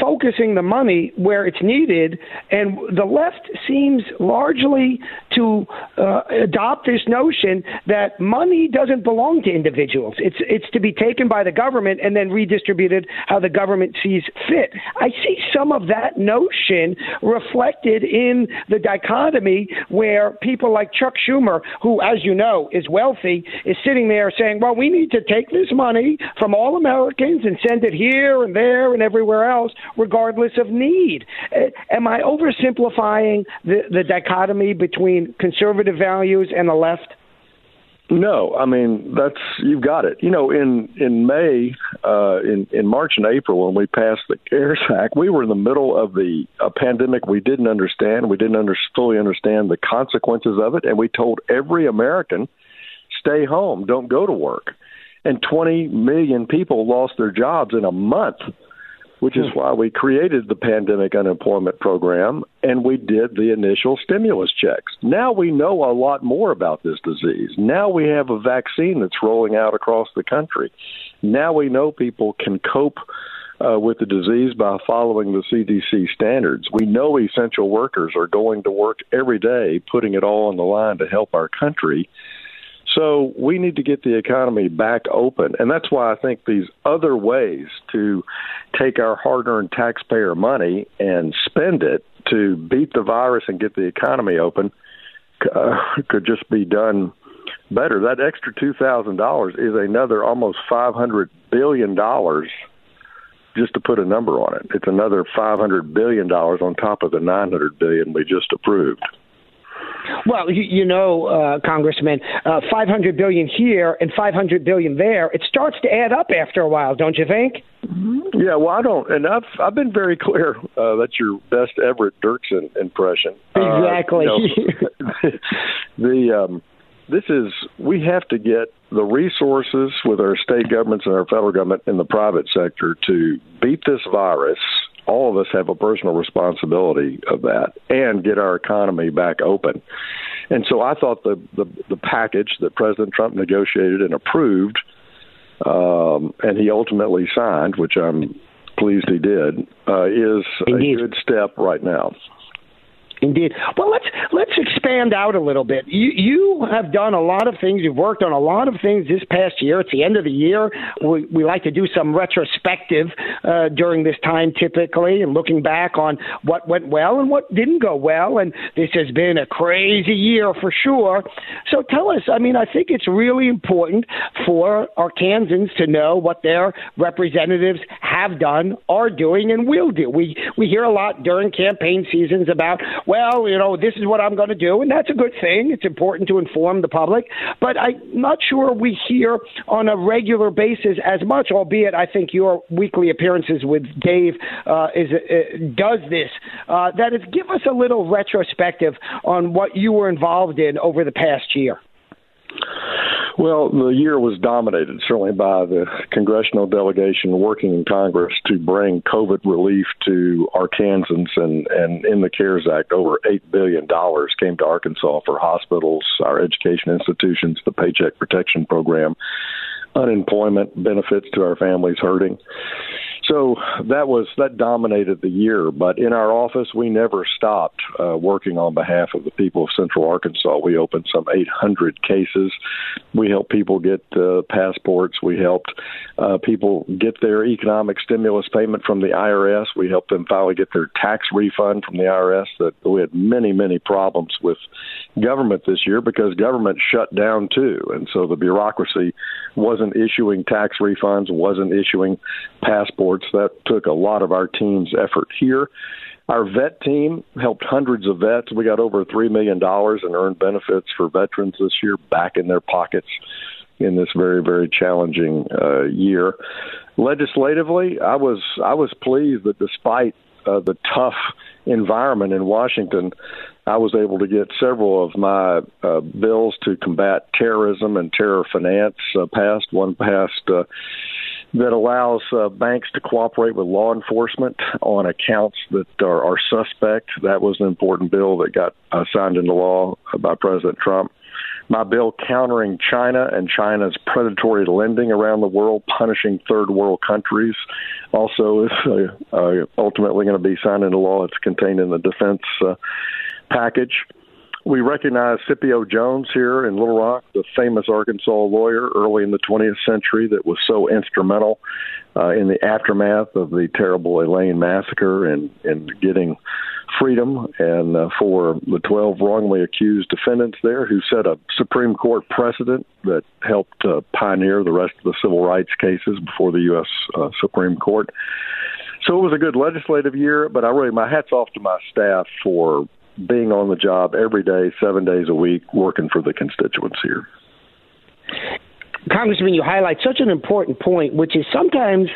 focusing the money where it's needed, and the left seems largely to uh, adopt this notion that money doesn't belong to individuals. It's it's to be taken by the government and then redistributed how the government sees fit. I see some of that notion reflected in the dichotomy where people like Chuck Schumer, who, as you know, is wealthy, is sitting there saying, "Well, we need to take this money from all Americans and send it here and there and everywhere else, regardless of need. Am I oversimplifying the, the dichotomy between conservative values and the left? No, I mean that's you've got it. You know, in in May, uh, in in March and April when we passed the CARES Act, we were in the middle of the a pandemic we didn't understand. We didn't under, fully understand the consequences of it, and we told every American, stay home, don't go to work and 20 million people lost their jobs in a month, which is hmm. why we created the pandemic unemployment program and we did the initial stimulus checks. Now we know a lot more about this disease. Now we have a vaccine that's rolling out across the country. Now we know people can cope uh, with the disease by following the CDC standards. We know essential workers are going to work every day, putting it all on the line to help our country. So we need to get the economy back open. And that's why I think these other ways to take our hard earned taxpayer money and spend it to beat the virus and get the economy open uh, could just be done better. That extra $2,000 is another almost $500 billion just to put a number on it. It's another $500 billion on top of the 900 billion we just approved. Well, you, you know, uh, Congressman, uh, 500 billion here and 500 billion there. It starts to add up after a while, don't you think? Yeah, well, I don't, and I've I've been very clear. Uh, that's your best Everett Dirksen impression. Exactly. Uh, you know, the um, this is we have to get the resources with our state governments and our federal government and the private sector to beat this virus all of us have a personal responsibility of that and get our economy back open. And so I thought the the, the package that President Trump negotiated and approved, um, and he ultimately signed, which I'm pleased he did, uh, is Indeed. a good step right now. Indeed. Well, let's let's expand out a little bit. You you have done a lot of things. You've worked on a lot of things this past year. It's the end of the year. We we like to do some retrospective uh, during this time, typically, and looking back on what went well and what didn't go well. And this has been a crazy year for sure. So tell us. I mean, I think it's really important for Arkansans to know what their representatives have done, are doing, and will do. We we hear a lot during campaign seasons about well, you know, this is what I'm going to do, and that's a good thing. It's important to inform the public, but I'm not sure we hear on a regular basis as much. Albeit, I think your weekly appearances with Dave uh, is uh, does this. Uh, that is, give us a little retrospective on what you were involved in over the past year. Well, the year was dominated certainly by the congressional delegation working in Congress to bring COVID relief to Arkansans, and, and in the CARES Act, over $8 billion came to Arkansas for hospitals, our education institutions, the Paycheck Protection Program, unemployment benefits to our families hurting. So that was that dominated the year. But in our office, we never stopped uh, working on behalf of the people of Central Arkansas. We opened some 800 cases. We helped people get uh, passports. We helped uh, people get their economic stimulus payment from the IRS. We helped them finally get their tax refund from the IRS. That we had many many problems with government this year because government shut down too, and so the bureaucracy wasn't issuing tax refunds, wasn't issuing passports. That took a lot of our team's effort here. Our vet team helped hundreds of vets. We got over $3 million in earned benefits for veterans this year back in their pockets in this very, very challenging uh, year. Legislatively, I was I was pleased that despite uh, the tough environment in Washington, I was able to get several of my uh, bills to combat terrorism and terror finance uh, passed. One passed uh, that allows uh, banks to cooperate with law enforcement on accounts that are, are suspect. That was an important bill that got uh, signed into law by President Trump. my bill countering China and China's predatory lending around the world, punishing third world countries, also is uh, uh, ultimately going to be signed into law. It's contained in the defense uh, package. We recognize Scipio Jones here in Little Rock, the famous Arkansas lawyer early in the 20th century that was so instrumental uh, in the aftermath of the terrible Elaine massacre and, and getting freedom and uh, for the 12 wrongly accused defendants there who set a Supreme Court precedent that helped uh, pioneer the rest of the civil rights cases before the U.S. Uh, Supreme Court. So it was a good legislative year, but I really, my hat's off to my staff for being on the job every day, seven days a week, working for the constituents here. Congressman, you highlight such an important point, which is sometimes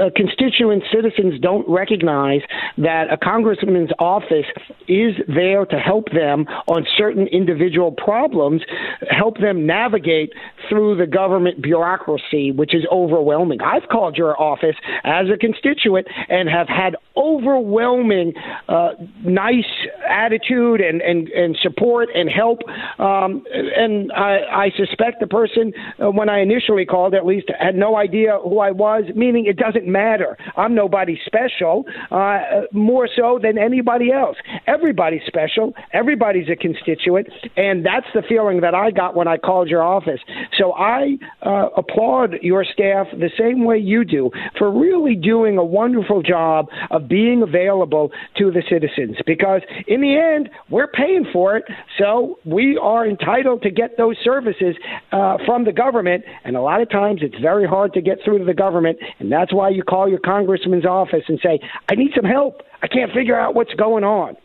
uh, constituent citizens don't recognize that a congressman's office is there to help them on certain individual problems, help them navigate through the government bureaucracy, which is overwhelming. I've called your office as a constituent and have had overwhelming uh, nice attitude and, and, and support and help. Um, and I, I suspect the person, uh, when I initially called, at least had no idea who I was, meaning it doesn't matter. I'm nobody special, uh, more so than anybody else. Everybody's special. Everybody's a constituent. And that's the feeling that I got when I called your office. So I uh, applaud your staff the same way you do for really doing a wonderful job of being available to the citizens because in the end, we're paying for it. So we are entitled to get those services uh, from the government. And a lot of times it's very hard to get through to the government. And that's why you call your congressman's office and say, I need some help. I can't figure out what's going on.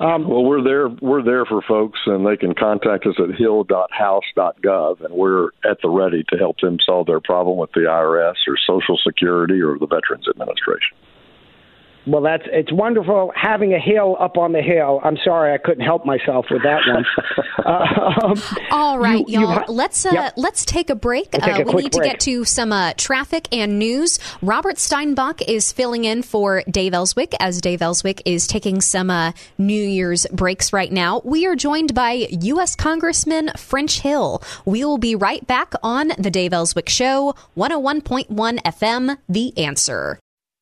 Um, well, we're there. We're there for folks, and they can contact us at hill.house.gov, and we're at the ready to help them solve their problem with the IRS or Social Security or the Veterans Administration. Well, that's it's wonderful having a hill up on the hill. I'm sorry I couldn't help myself with that one. uh, um, All right, you, all let's uh, yep. let's take a break. We'll take uh, we need break. to get to some uh, traffic and news. Robert Steinbuch is filling in for Dave Elswick as Dave Elswick is taking some uh, New Year's breaks right now. We are joined by U.S. Congressman French Hill. We will be right back on the Dave Elswick Show, 101.1 FM. The Answer.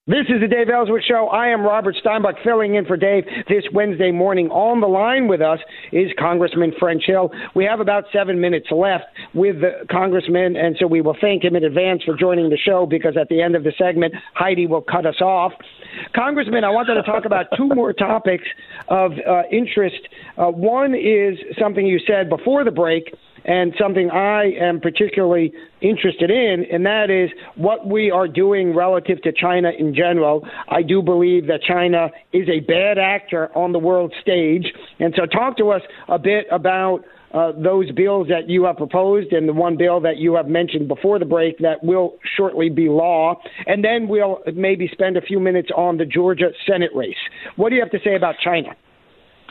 This is the Dave Elswick Show. I am Robert Steinbuch filling in for Dave this Wednesday morning. On the line with us is Congressman French Hill. We have about seven minutes left with the Congressman, and so we will thank him in advance for joining the show because at the end of the segment, Heidi will cut us off. Congressman, I wanted to talk about two more topics of uh, interest. Uh, one is something you said before the break and something I am particularly interested in, and that is what we are doing relative to China in general. I do believe that China is a bad actor on the world stage. And so, talk to us a bit about. Uh, those bills that you have proposed and the one bill that you have mentioned before the break that will shortly be law. And then we'll maybe spend a few minutes on the Georgia Senate race. What do you have to say about China?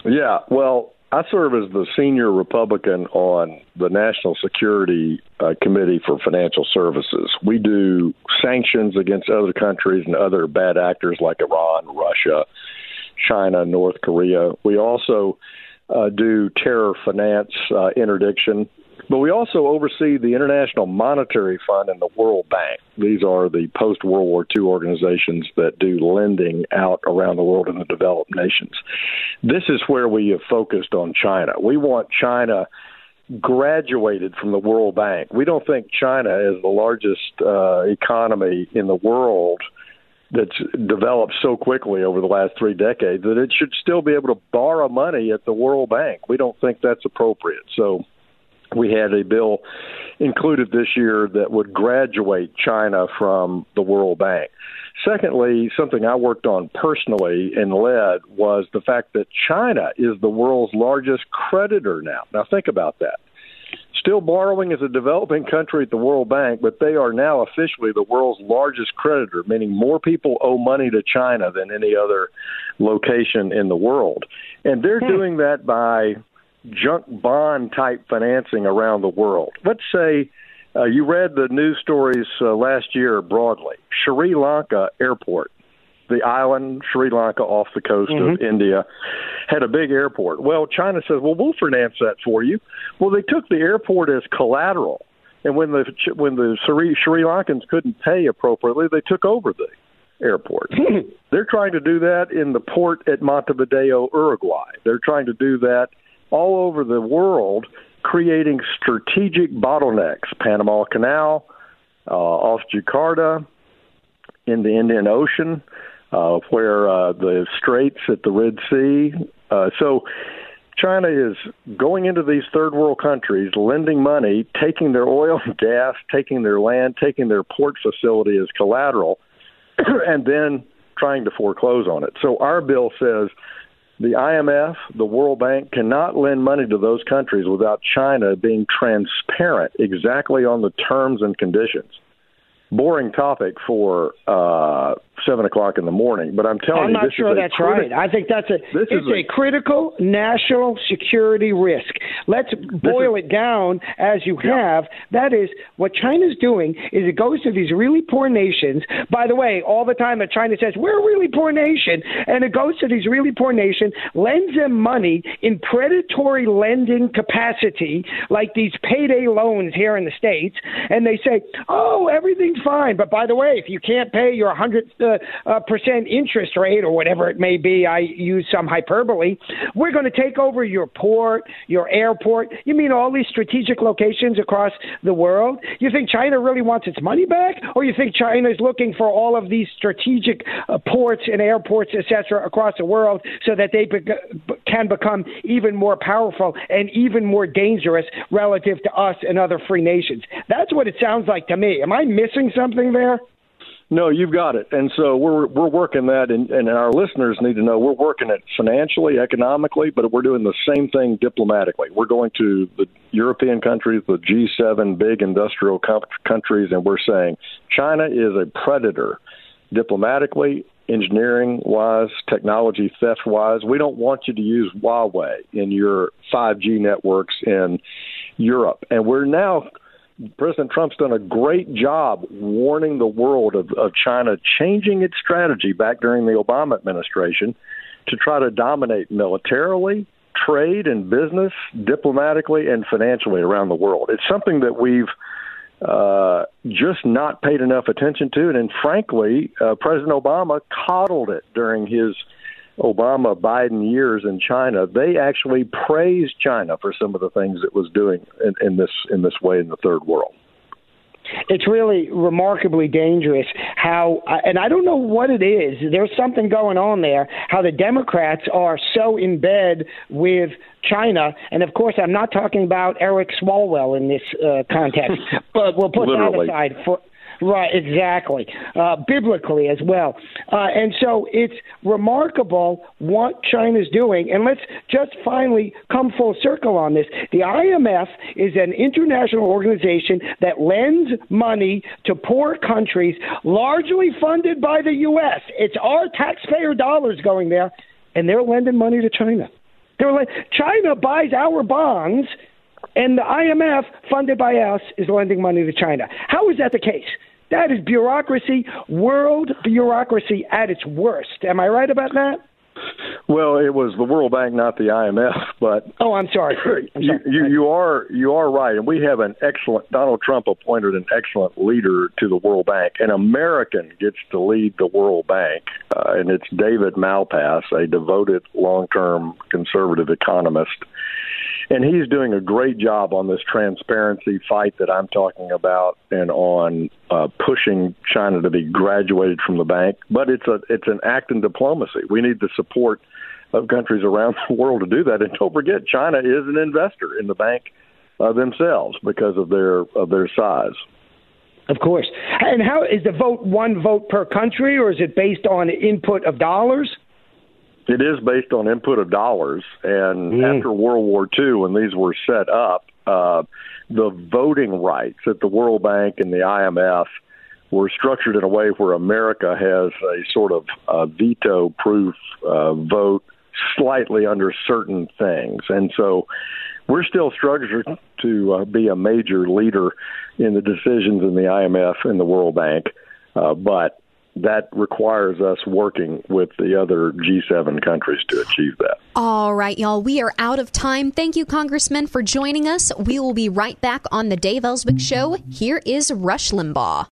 Yeah, well, I serve as the senior Republican on the National Security uh, Committee for Financial Services. We do sanctions against other countries and other bad actors like Iran, Russia, China, North Korea. We also uh, do terror finance uh, interdiction but we also oversee the International Monetary Fund and the World Bank. These are the post World War II organizations that do lending out around the world in the developed nations. This is where we have focused on China. We want China graduated from the World Bank. We don't think China is the largest uh, economy in the world that's developed so quickly over the last three decades that it should still be able to borrow money at the World Bank. We don't think that's appropriate. So we had a bill included this year that would graduate China from the World Bank. Secondly, something I worked on personally and led was the fact that China is the world's largest creditor now. Now, think about that. Still borrowing as a developing country at the World Bank, but they are now officially the world's largest creditor, meaning more people owe money to China than any other location in the world. And they're hmm. doing that by junk bond type financing around the world. Let's say uh, you read the news stories uh, last year broadly. Sri Lanka airport the island, Sri Lanka, off the coast mm-hmm. of India, had a big airport. Well, China says, well, we'll finance that for you. Well, they took the airport as collateral. And when the when the Sri, Sri Lankans couldn't pay appropriately, they took over the airport. They're trying to do that in the port at Montevideo, Uruguay. They're trying to do that all over the world, creating strategic bottlenecks. Panama Canal, uh, off Jakarta, in the Indian Ocean, uh, where uh, the straits at the Red Sea. Uh, so China is going into these third world countries, lending money, taking their oil and gas, taking their land, taking their port facility as collateral, and then trying to foreclose on it. So our bill says the IMF, the World Bank cannot lend money to those countries without China being transparent exactly on the terms and conditions. Boring topic for uh, seven o'clock in the morning. But I'm telling I'm you, not sure that's right. I think that's a it's a, a, critical national security risk. Let's boil is, it down as you yeah. have. That is what China's doing is it goes to these really poor nations. By the way, all the time that China says we're a really poor nation, and it goes to these really poor nations, lends them money in predatory lending capacity, like these payday loans here in the states, and they say, "Oh, everything's fine." But by the way, if you can't pay your hundred uh, uh, percent interest rate or whatever it may be. I use some hyperbole. We're going to take over your port, your airport. You mean all these strategic locations across the world? You think China really wants its money back, or you think China is looking for all of these strategic uh, ports and airports, etc., across the world so that they be- can become even more powerful and even more dangerous relative to us and other free nations? That's what it sounds like to me. Am I missing something there? No, you've got it. And so we're we're working that, and, and our listeners need to know we're working it financially, economically, but we're doing the same thing diplomatically. We're going to the European countries, the G7 big industrial countries, and we're saying China is a predator diplomatically, engineering wise, technology theft wise. We don't want you to use Huawei in your 5G networks in Europe. And we're now President Trump's done a great job warning the world of, of China changing its strategy back during the Obama administration to try to dominate militarily, trade and business, diplomatically, and financially around the world. It's something that we've uh, just not paid enough attention to. And, and frankly, uh, President Obama coddled it during his Obama Biden years in China, they actually praised China for some of the things it was doing in, in this in this way in the third world. It's really remarkably dangerous how and I don't know what it is. There's something going on there how the democrats are so in bed with China. And of course I'm not talking about Eric Swalwell in this uh, context but we'll put Literally. that aside for Right, exactly. Uh, biblically as well. Uh, and so it's remarkable what China's doing. And let's just finally come full circle on this. The IMF is an international organization that lends money to poor countries, largely funded by the U.S. It's our taxpayer dollars going there, and they're lending money to China. They're le- China buys our bonds and the IMF, funded by us, is lending money to China. How is that the case? That is bureaucracy, world bureaucracy at its worst. Am I right about that? Well, it was the World Bank, not the IMF. But oh, I'm sorry. I'm sorry. You, you, you are you are right, and we have an excellent. Donald Trump appointed an excellent leader to the World Bank. An American gets to lead the World Bank, uh, and it's David Malpass, a devoted long-term conservative economist and he's doing a great job on this transparency fight that I'm talking about, and on uh, pushing China to be graduated from the bank. But it's a it's an act in diplomacy. We need the support of countries around the world to do that. And don't forget, China is an investor in the bank uh, themselves because of their of their size. Of course. And how is the vote one vote per country, or is it based on input of dollars? It is based on input of dollars, and mm. after World War II, when these were set up, uh, the voting rights at the World Bank and the IMF were structured in a way where America has a sort of uh, veto-proof uh, vote, slightly under certain things, and so we're still structured to uh, be a major leader in the decisions in the IMF and the World Bank, uh, but that requires us working with the other G7 countries to achieve that. All right, y'all. We are out of time. Thank you, Congressman, for joining us. We will be right back on the Dave Elswick Show. Here is Rush Limbaugh.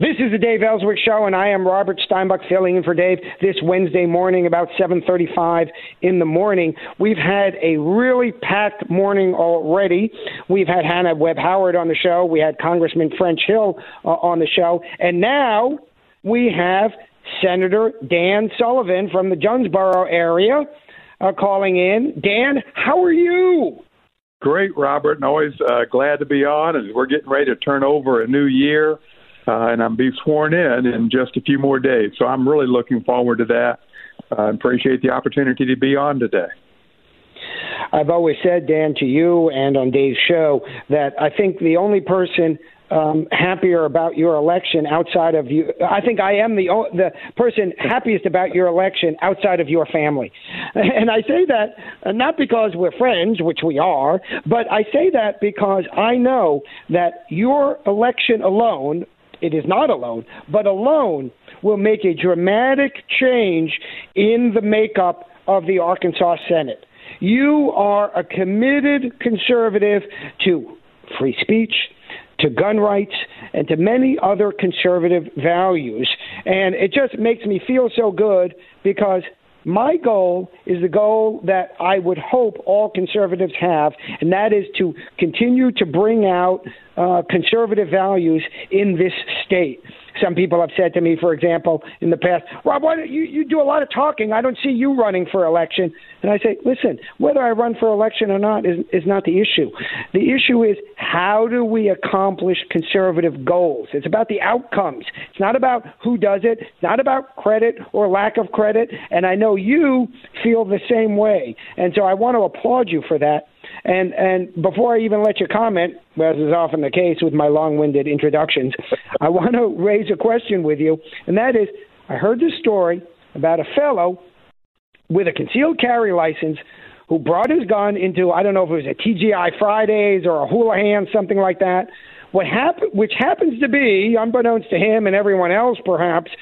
This is the Dave Elswick Show, and I am Robert Steinbuch filling in for Dave this Wednesday morning about 7:35 in the morning. We've had a really packed morning already. We've had Hannah Webb Howard on the show. We had Congressman French Hill uh, on the show, and now we have Senator Dan Sullivan from the Jonesboro area uh, calling in. Dan, how are you? Great, Robert, and always uh, glad to be on. As we're getting ready to turn over a new year, uh, and I'm be sworn in in just a few more days. So I'm really looking forward to that. I appreciate the opportunity to be on today. I've always said, Dan, to you and on Dave's show, that I think the only person um, happier about your election outside of you. I think I am the the person happiest about your election outside of your family, and I say that uh, not because we're friends, which we are, but I say that because I know that your election alone. It is not alone, but alone will make a dramatic change in the makeup of the Arkansas Senate. You are a committed conservative to free speech, to gun rights and to many other conservative values. And it just makes me feel so good because my goal is the goal that I would hope all conservatives have, and that is to continue to bring out uh, conservative values in this state. Some people have said to me, for example, in the past, Rob, why don't you, you do a lot of talking? I don't see you running for election. And I say, listen, whether I run for election or not is, is not the issue. The issue is how do we accomplish conservative goals? It's about the outcomes. It's not about who does it. It's not about credit or lack of credit. And I know you feel the same way. And so I want to applaud you for that. And and before I even let you comment, as is often the case with my long-winded introductions, I want to raise a question with you, and that is, I heard this story about a fellow with a concealed carry license who brought his gun into I don't know if it was a TGI Fridays or a Houlihan, something like that. What happen, which happens to be, unbeknownst to him and everyone else, perhaps,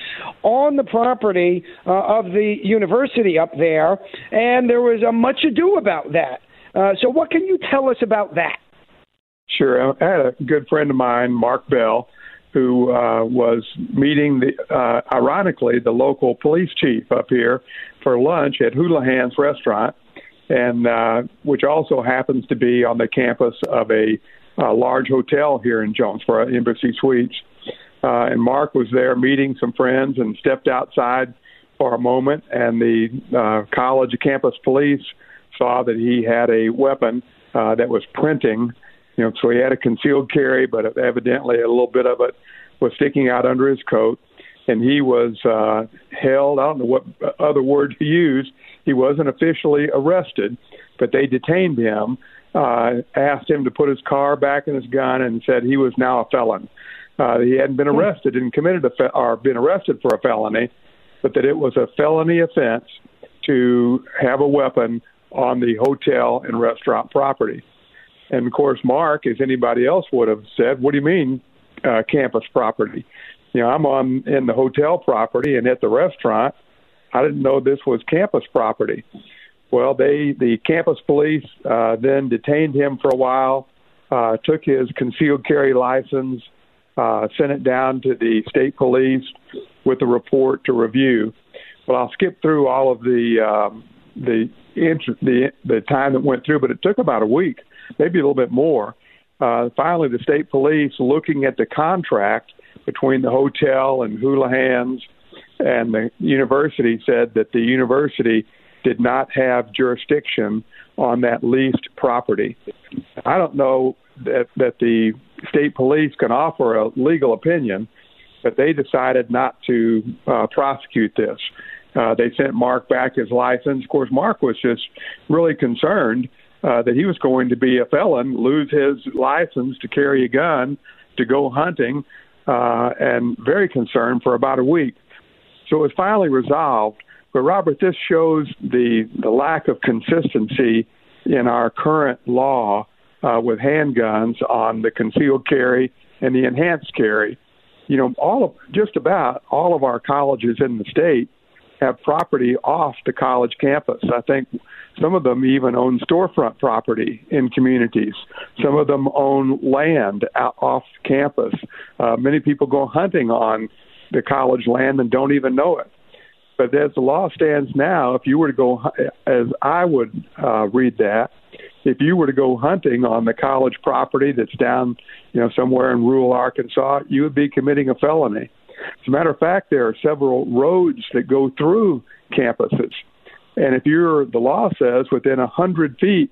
on the property uh, of the university up there, and there was a much ado about that. Uh, so, what can you tell us about that? Sure. I had a good friend of mine, Mark Bell, who uh, was meeting the, uh, ironically, the local police chief up here for lunch at Houlihan's restaurant, and uh, which also happens to be on the campus of a, a large hotel here in Jonesboro, Embassy Suites. Uh, and Mark was there meeting some friends and stepped outside for a moment, and the uh, college campus police saw that he had a weapon uh, that was printing. You know, so he had a concealed carry, but evidently a little bit of it was sticking out under his coat, and he was uh, held. I don't know what other word to use. He wasn't officially arrested, but they detained him, uh, asked him to put his car back in his gun, and said he was now a felon. Uh, he hadn't been arrested and committed a fe- or been arrested for a felony, but that it was a felony offense to have a weapon on the hotel and restaurant property. And of course, Mark, as anybody else would have said, what do you mean uh, campus property? You know, I'm on in the hotel property and at the restaurant. I didn't know this was campus property. Well, they the campus police uh, then detained him for a while, uh, took his concealed carry license, uh, sent it down to the state police with a report to review. Well, I'll skip through all of the um, the the the time that went through, but it took about a week, maybe a little bit more. Uh, finally, the state police, looking at the contract between the hotel and Houlihan's and the university, said that the university did not have jurisdiction on that leased property. I don't know that that the state police can offer a legal opinion, but they decided not to uh, prosecute this. Uh, they sent Mark back his license. Of course, Mark was just really concerned uh, that he was going to be a felon, lose his license to carry a gun, to go hunting, uh, and very concerned for about a week. So it was finally resolved. But Robert, this shows the the lack of consistency in our current law uh, with handguns on the concealed carry and the enhanced carry. you know, all of just about all of our colleges in the state have property off the college campus. I think some of them even own storefront property in communities. Some of them own land off campus. Uh, many people go hunting on the college land and don't even know it. But as the law stands now, if you were to go, as I would uh, read that, if you were to go hunting on the college property that's down, you know, somewhere in rural Arkansas, you would be committing a felony. As a matter of fact, there are several roads that go through campuses, and if you're, the law says, within a hundred feet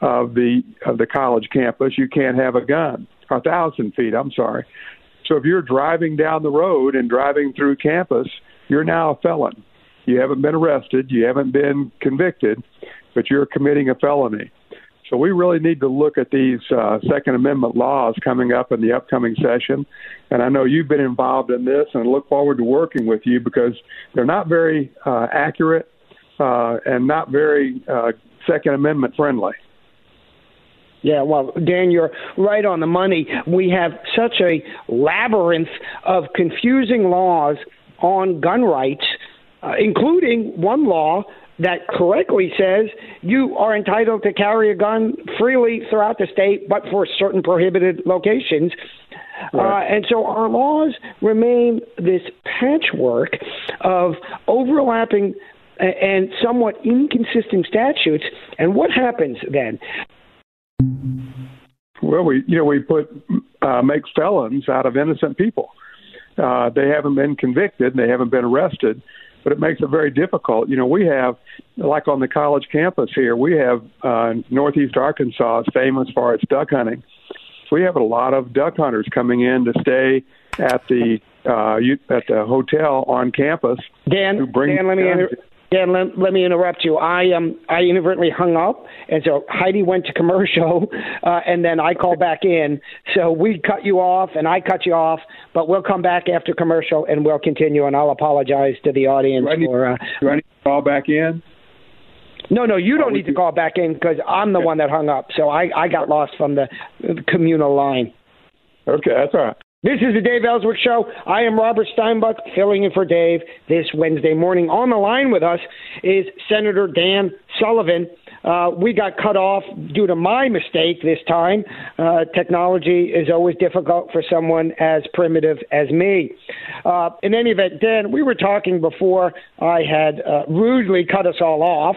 of the of the college campus, you can't have a gun. A thousand feet, I'm sorry. So if you're driving down the road and driving through campus, you're now a felon. You haven't been arrested, you haven't been convicted, but you're committing a felony. So we really need to look at these uh, Second Amendment laws coming up in the upcoming session. And I know you've been involved in this, and look forward to working with you because they're not very uh, accurate uh, and not very uh, Second Amendment friendly. Yeah, well, Dan, you're right on the money. We have such a labyrinth of confusing laws on gun rights, uh, including one law that correctly says you are entitled to carry a gun freely throughout the state, but for certain prohibited locations. Right. Uh, and so our laws remain this patchwork of overlapping and somewhat inconsistent statutes. And what happens then? Well, we you know we put uh, make felons out of innocent people. Uh, they haven't been convicted, they haven't been arrested, but it makes it very difficult. You know, we have, like on the college campus here, we have uh, Northeast Arkansas is famous for its duck hunting. So we have a lot of duck hunters coming in to stay at the uh, at the hotel on campus. Dan, Dan, let me inter- Dan, let, let, me interrupt you. I um I inadvertently hung up, and so Heidi went to commercial, uh, and then I called back in. So we cut you off, and I cut you off, but we'll come back after commercial, and we'll continue. And I'll apologize to the audience do need, for. Uh, do I need to call back in? No, no, you don't need to call back in because I'm the okay. one that hung up. So I I got lost from the communal line. Okay, that's all right. This is the Dave Elswick Show. I am Robert Steinbuch, filling in for Dave this Wednesday morning. On the line with us is Senator Dan Sullivan. Uh, we got cut off due to my mistake this time. Uh, technology is always difficult for someone as primitive as me. Uh, in any event, Dan, we were talking before I had uh, rudely cut us all off,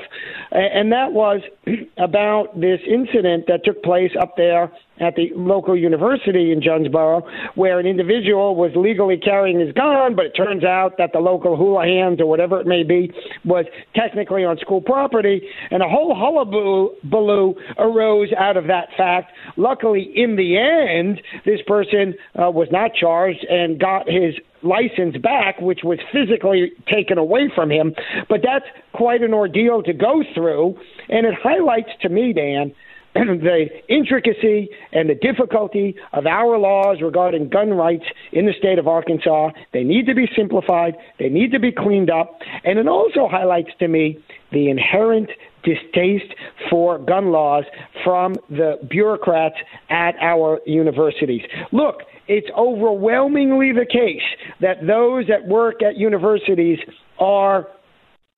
and that was about this incident that took place up there at the local university in Jonesboro, where an individual was legally carrying his gun, but it turns out that the local hands or whatever it may be was technically on school property, and a whole hullabaloo arose out of that fact. Luckily, in the end, this person uh, was not charged and got his license back, which was physically taken away from him. But that's quite an ordeal to go through, and it highlights to me, Dan, the intricacy and the difficulty of our laws regarding gun rights in the state of Arkansas. They need to be simplified, they need to be cleaned up, and it also highlights to me the inherent distaste for gun laws from the bureaucrats at our universities. Look, it's overwhelmingly the case that those that work at universities are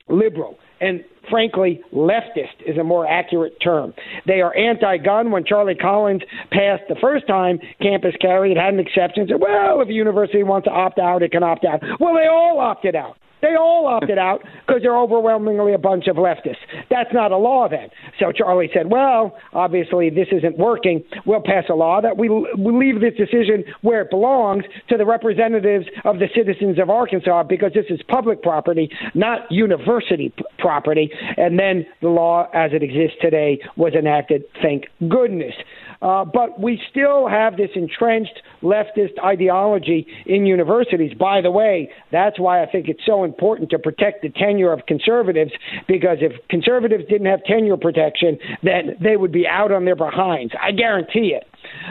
liberal. And frankly, leftist is a more accurate term. They are anti gun. When Charlie Collins passed the first time campus carry, it had an exception. Said, well, if a university wants to opt out, it can opt out. Well, they all opted out. They all opted out because they're overwhelmingly a bunch of leftists. That's not a law then. So Charlie said, well, obviously this isn't working. We'll pass a law that we, we leave this decision where it belongs to the representatives of the citizens of Arkansas because this is public property, not university p- property. And then the law as it exists today was enacted. Thank goodness. Uh, but we still have this entrenched leftist ideology in universities. By the way, that's why I think it's so important to protect the tenure of conservatives, because if conservatives didn't have tenure protection, then they would be out on their behinds. I guarantee it.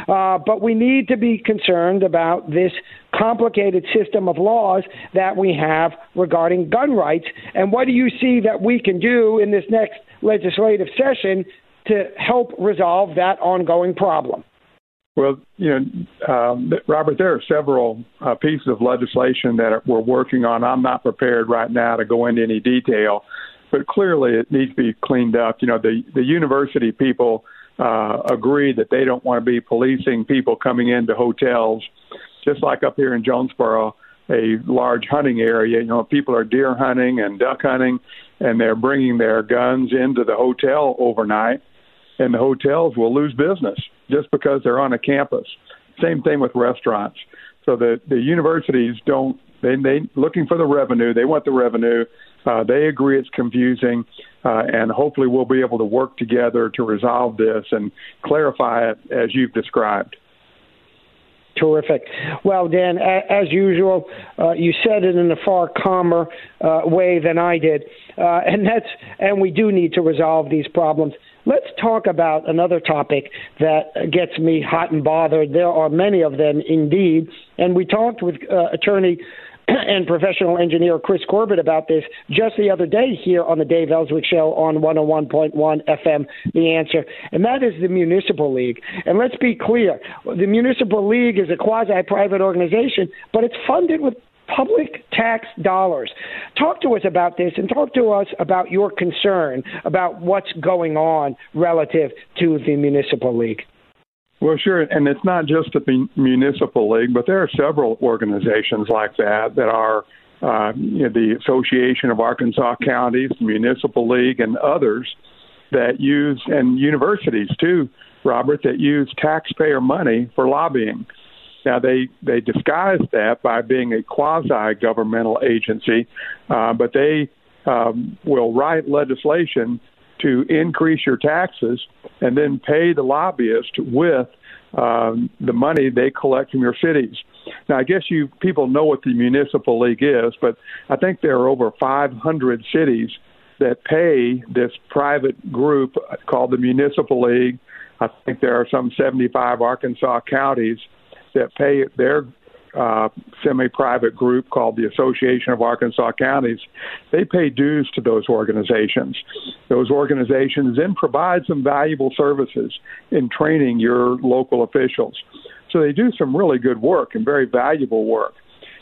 Uh, but we need to be concerned about this complicated system of laws that we have regarding gun rights. And what do you see that we can do in this next legislative session to help resolve that ongoing problem. Well, you know, um, Robert, there are several uh, pieces of legislation that we're working on. I'm not prepared right now to go into any detail, but clearly it needs to be cleaned up. You know, the the university people uh, agree that they don't want to be policing people coming into hotels, just like up here in Jonesboro, a large hunting area. You know, people are deer hunting and duck hunting, and they're bringing their guns into the hotel overnight, and the hotels will lose business just because they're on a campus. Same thing with restaurants. So the the universities don't they they looking for the revenue. They want the revenue. Uh, they agree it's confusing, uh, and hopefully we'll be able to work together to resolve this and clarify it as you've described. Terrific. Well, Dan, as usual, uh, you said it in a far calmer uh, way than I did, uh, and that's and we do need to resolve these problems. Let's talk about another topic that gets me hot and bothered. There are many of them indeed. And we talked with uh, attorney and professional engineer Chris Corbitt about this just the other day here on the Dave Elswick Show on 101.1 FM, The Answer. And that is the Municipal League. And let's be clear the Municipal League is a quasi private organization, but it's funded with public tax dollars. Talk to us about this and talk to us about your concern about what's going on relative to the municipal league. Well, sure, and it's not just the municipal league, but there are several organizations like that that are uh, you know, the Association of Arkansas Counties, the Municipal League, and others that use, and universities too, Robert, that use taxpayer money for lobbying. Now they they disguise that by being a quasi governmental agency, uh, but they um, will write legislation to increase your taxes and then pay the lobbyist with um, the money they collect from your cities. Now, I guess you people know what the municipal league is, but I think there are over 500 cities that pay this private group called the municipal league. I think there are some 75 Arkansas counties that pay their uh, semi-private group called the Association of Arkansas Counties. They pay dues to those organizations. Those organizations then provide some valuable services in training your local officials. So they do some really good work and very valuable work.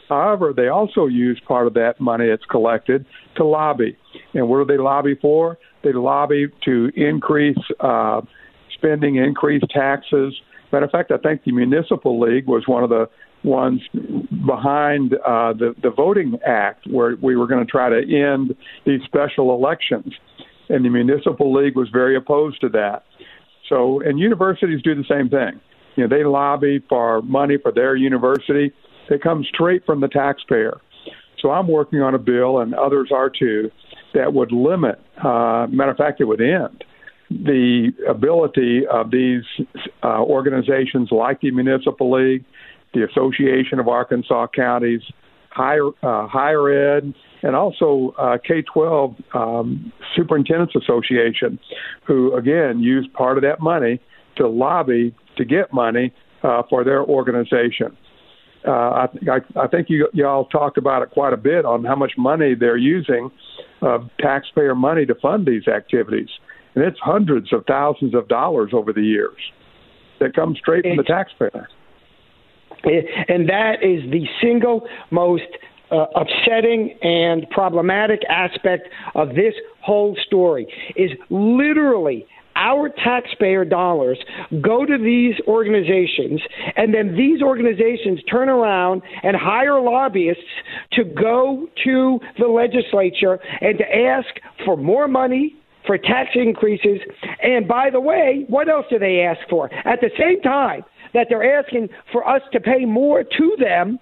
However, they also use part of that money that's collected to lobby. And what do they lobby for? They lobby to increase uh, spending, increase taxes, Matter of fact, I think the municipal league was one of the ones behind uh, the the voting act, where we were going to try to end these special elections, and the municipal league was very opposed to that. So, and universities do the same thing. You know, they lobby for money for their university that comes straight from the taxpayer. So, I'm working on a bill, and others are too, that would limit. Uh, matter of fact, it would end the ability of these uh, organizations like the Municipal League, the Association of Arkansas Counties, higher uh, higher ed, and also uh, K 12 um, Superintendents Association, who again use part of that money to lobby to get money uh, for their organization. Uh, I, I, I think you y'all talked about it quite a bit on how much money they're using of taxpayer money to fund these activities and it's hundreds of thousands of dollars over the years that come straight from the taxpayer. And that is the single most uh, upsetting and problematic aspect of this whole story is literally our taxpayer dollars go to these organizations, and then these organizations turn around and hire lobbyists to go to the legislature and to ask for more money for tax increases. And by the way, what else do they ask for? At the same time that they're asking for us to pay more to them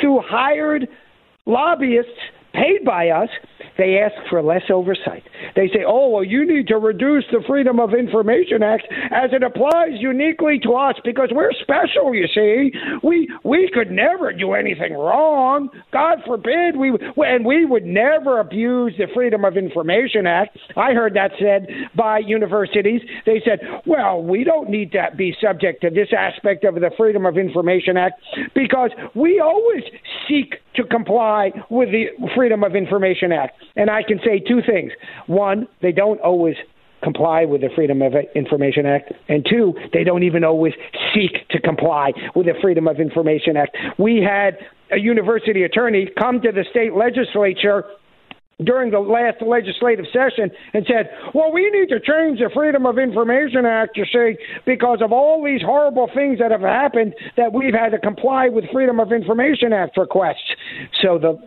through hired lobbyists paid by us, they ask for less oversight. They say, oh, well, you need to reduce the Freedom of Information Act as it applies uniquely to us because we're special, you see. We, we could never do anything wrong. God forbid. We, and we would never abuse the Freedom of Information Act. I heard that said by universities. They said, well, we don't need to be subject to this aspect of the Freedom of Information Act because we always seek to comply with the Freedom of Information Act. And I can say two things. One, they don't always comply with the Freedom of Information Act, and two, they don't even always seek to comply with the Freedom of Information Act. We had a university attorney come to the state legislature during the last legislative session and said, well, we need to change the Freedom of Information Act, you see, because of all these horrible things that have happened that we've had to comply with Freedom of Information Act requests. So the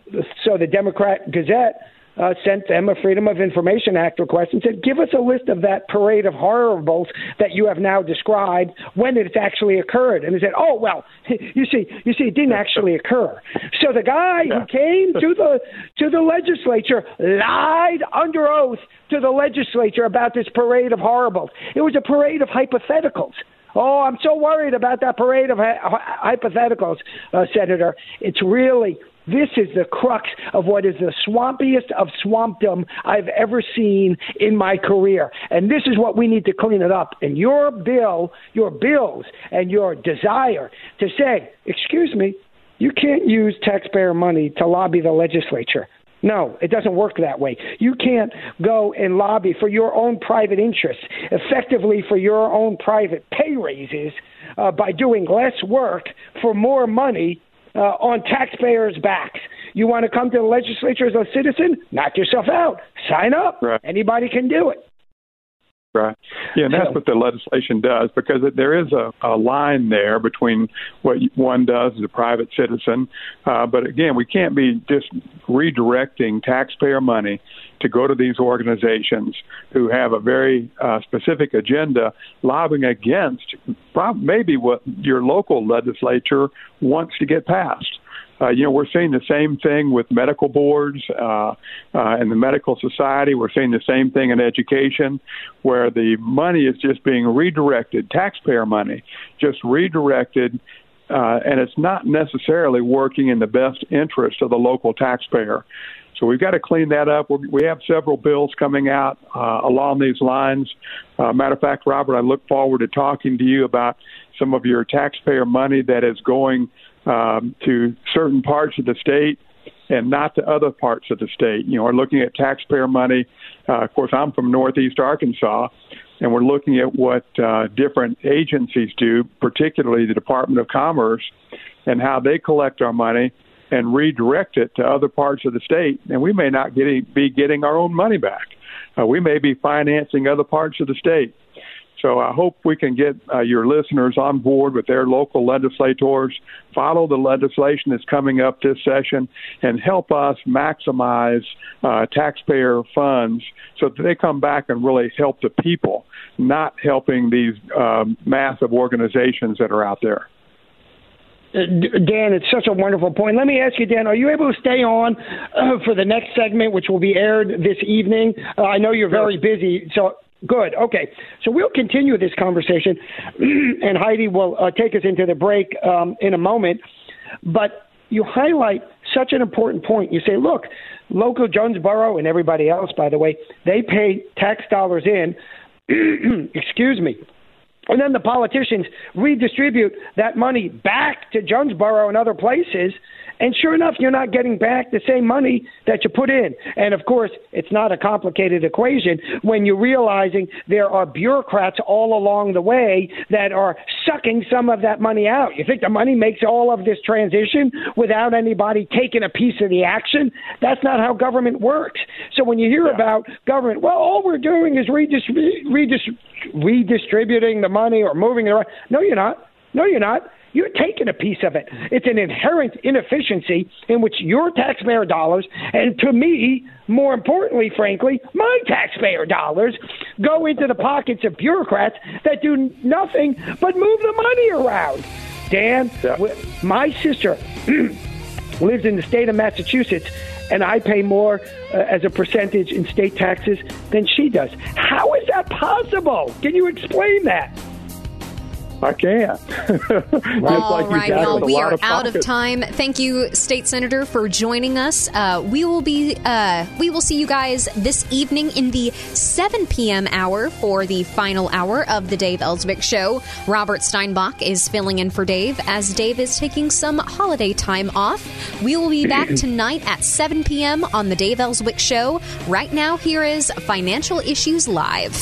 so the Democrat Gazette uh, sent them a Freedom of Information Act request and said, "Give us a list of that parade of horribles that you have now described when it's actually occurred." And they said, "Oh well, you see, you see, it didn't actually occur." So the guy who came to the to the legislature lied under oath to the legislature about this parade of horribles. It was a parade of hypotheticals. Oh, I'm so worried about that parade of hypotheticals, uh, Senator. It's really this is the crux of what is the swampiest of swampdom I've ever seen in my career. And this is what we need to clean it up. And your bill, your bills, and your desire to say, excuse me, you can't use taxpayer money to lobby the legislature. No, it doesn't work that way. You can't go and lobby for your own private interests, effectively for your own private pay raises, uh, by doing less work for more money uh, on taxpayers' backs. You want to come to the legislature as a citizen? Knock yourself out. Sign up. Right. Anybody can do it. Right. Yeah, and that's what the legislation does because there is a, a line there between what one does as a private citizen. Uh, but again, we can't be just redirecting taxpayer money to go to these organizations who have a very uh, specific agenda lobbying against maybe what your local legislature wants to get passed. Uh, you know, we're seeing the same thing with medical boards uh, uh, and the medical society. We're seeing the same thing in education, where the money is just being redirected, taxpayer money, just redirected, uh, and it's not necessarily working in the best interest of the local taxpayer. So we've got to clean that up. We have several bills coming out uh, along these lines. Uh, matter of fact, Robert, I look forward to talking to you about some of your taxpayer money that is going um, to certain parts of the state and not to other parts of the state. You know, we're looking at taxpayer money. Uh, of course, I'm from Northeast Arkansas, and we're looking at what uh, different agencies do, particularly the Department of Commerce, and how they collect our money and redirect it to other parts of the state. And we may not get, be getting our own money back. Uh, we may be financing other parts of the state. So I hope we can get uh, your listeners on board with their local legislators, follow the legislation that's coming up this session, and help us maximize uh, taxpayer funds so that they come back and really help the people, not helping these um, massive organizations that are out there. Dan, it's such a wonderful point. Let me ask you, Dan, are you able to stay on uh, for the next segment, which will be aired this evening? Uh, I know you're very busy, so Good. Okay. So we'll continue this conversation, and Heidi will uh, take us into the break um, in a moment. But you highlight such an important point. You say, look, local Jonesboro and everybody else, by the way, they pay tax dollars in. excuse me. And then the politicians redistribute that money back to Jonesboro and other places and sure enough, you're not getting back the same money that you put in. And of course, it's not a complicated equation when you're realizing there are bureaucrats all along the way that are sucking some of that money out. You think the money makes all of this transition without anybody taking a piece of the action? That's not how government works. So when you hear yeah. about government, well, all we're doing is redistrib- redist- redistributing the money or moving it around. No, you're not. No, you're not. You're taking a piece of it. It's an inherent inefficiency in which your taxpayer dollars, and to me, more importantly, frankly, my taxpayer dollars, go into the pockets of bureaucrats that do nothing but move the money around. Dan, yeah. my sister lives in the state of Massachusetts and I pay more uh, as a percentage in state taxes than she does. How is that possible? Can you explain that? I can. All like right, y'all. We are out of time. Thank you, State Senator, for joining us. Uh, we will be uh, we will see you guys this evening in the 7 p.m. hour for the final hour of the Dave Elswick Show. Robert Steinbuch is filling in for Dave as Dave is taking some holiday time off. We will be back tonight at 7 p.m. on the Dave Elswick Show. Right now, here is Financial Issues Live.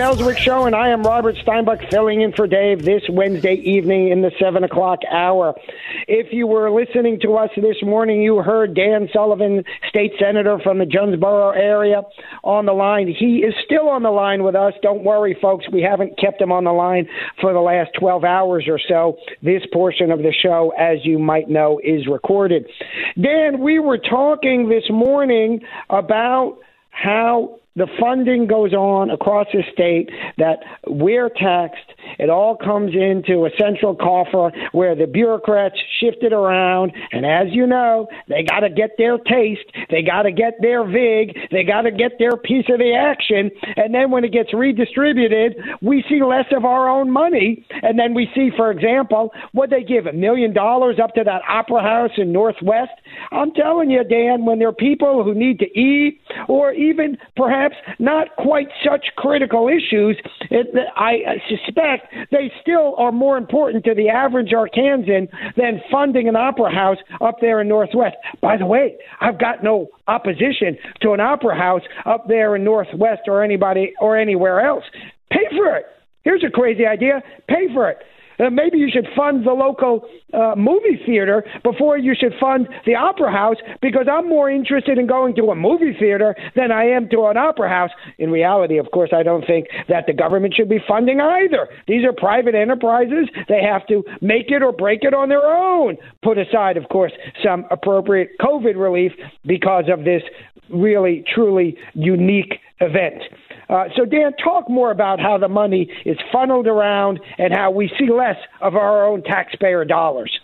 Elswick Show, and I am Robert Steinbuch filling in for Dave this Wednesday evening in the 7 o'clock hour. If you were listening to us this morning, you heard Dan Sullivan, state senator from the Jonesboro area, on the line. He is still on the line with us. Don't worry, folks. We haven't kept him on the line for the last 12 hours or so. This portion of the show, as you might know, is recorded. Dan, we were talking this morning about how the funding goes on across the state that we're taxed. It all comes into a central coffer where the bureaucrats shift it around. And as you know, they got to get their taste, they got to get their VIG, they got to get their piece of the action. And then when it gets redistributed, we see less of our own money. And then we see, for example, what they give a million dollars up to that opera house in Northwest. I'm telling you, Dan, when there are people who need to eat or even perhaps not quite such critical issues, it, I suspect they still are more important to the average Arkansan than funding an opera house up there in Northwest. By the way, I've got no opposition to an opera house up there in Northwest or anybody or anywhere else. Pay for it. Here's a crazy idea. Pay for it. Uh, maybe you should fund the local uh, movie theater before you should fund the opera house because I'm more interested in going to a movie theater than I am to an opera house. In reality, of course, I don't think that the government should be funding either. These are private enterprises. They have to make it or break it on their own. Put aside, of course, some appropriate COVID relief because of this really, truly unique event. Uh, so, Dan, talk more about how the money is funneled around and how we see less of our own taxpayer dollars.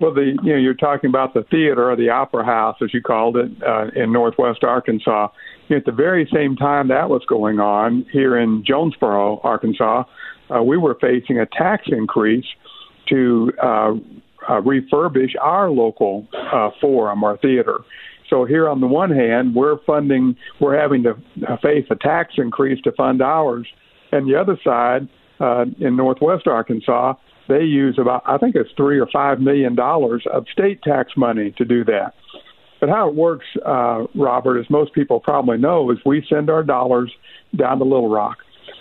Well, the you know you're talking about the theater or the opera house, as you called it, uh, in Northwest Arkansas. At the very same time that was going on here in Jonesboro, Arkansas, uh, we were facing a tax increase to uh, uh, refurbish our local uh, forum, our theater. So here, on the one hand, we're funding, we're having to face a tax increase to fund ours, and the other side, uh, in Northwest Arkansas, they use about, I think it's three or five million dollars of state tax money to do that. But how it works, uh, Robert, as most people probably know, is we send our dollars down to Little Rock.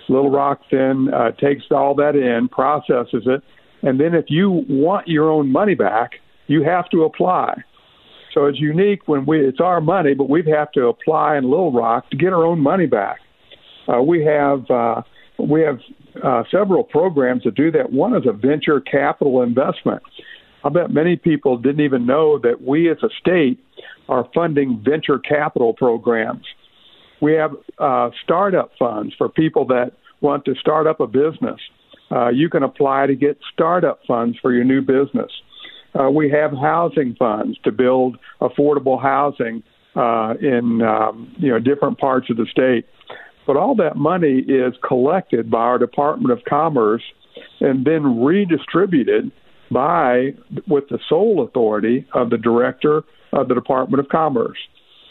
Little Rock then uh, takes all that in, processes it, and then if you want your own money back, you have to apply. So it's unique when we it's our money, but we have to apply in Little Rock to get our own money back. Uh, we have uh, we have uh, several programs that do that. One is a venture capital investment. I bet many people didn't even know that we as a state are funding venture capital programs. We have uh, startup funds for people that want to start up a business. Uh, you can apply to get startup funds for your new business. Uh, we have housing funds to build affordable housing uh, in um, you know different parts of the state. But all that money is collected by our Department of Commerce and then redistributed by with the sole authority of the director of the Department of Commerce.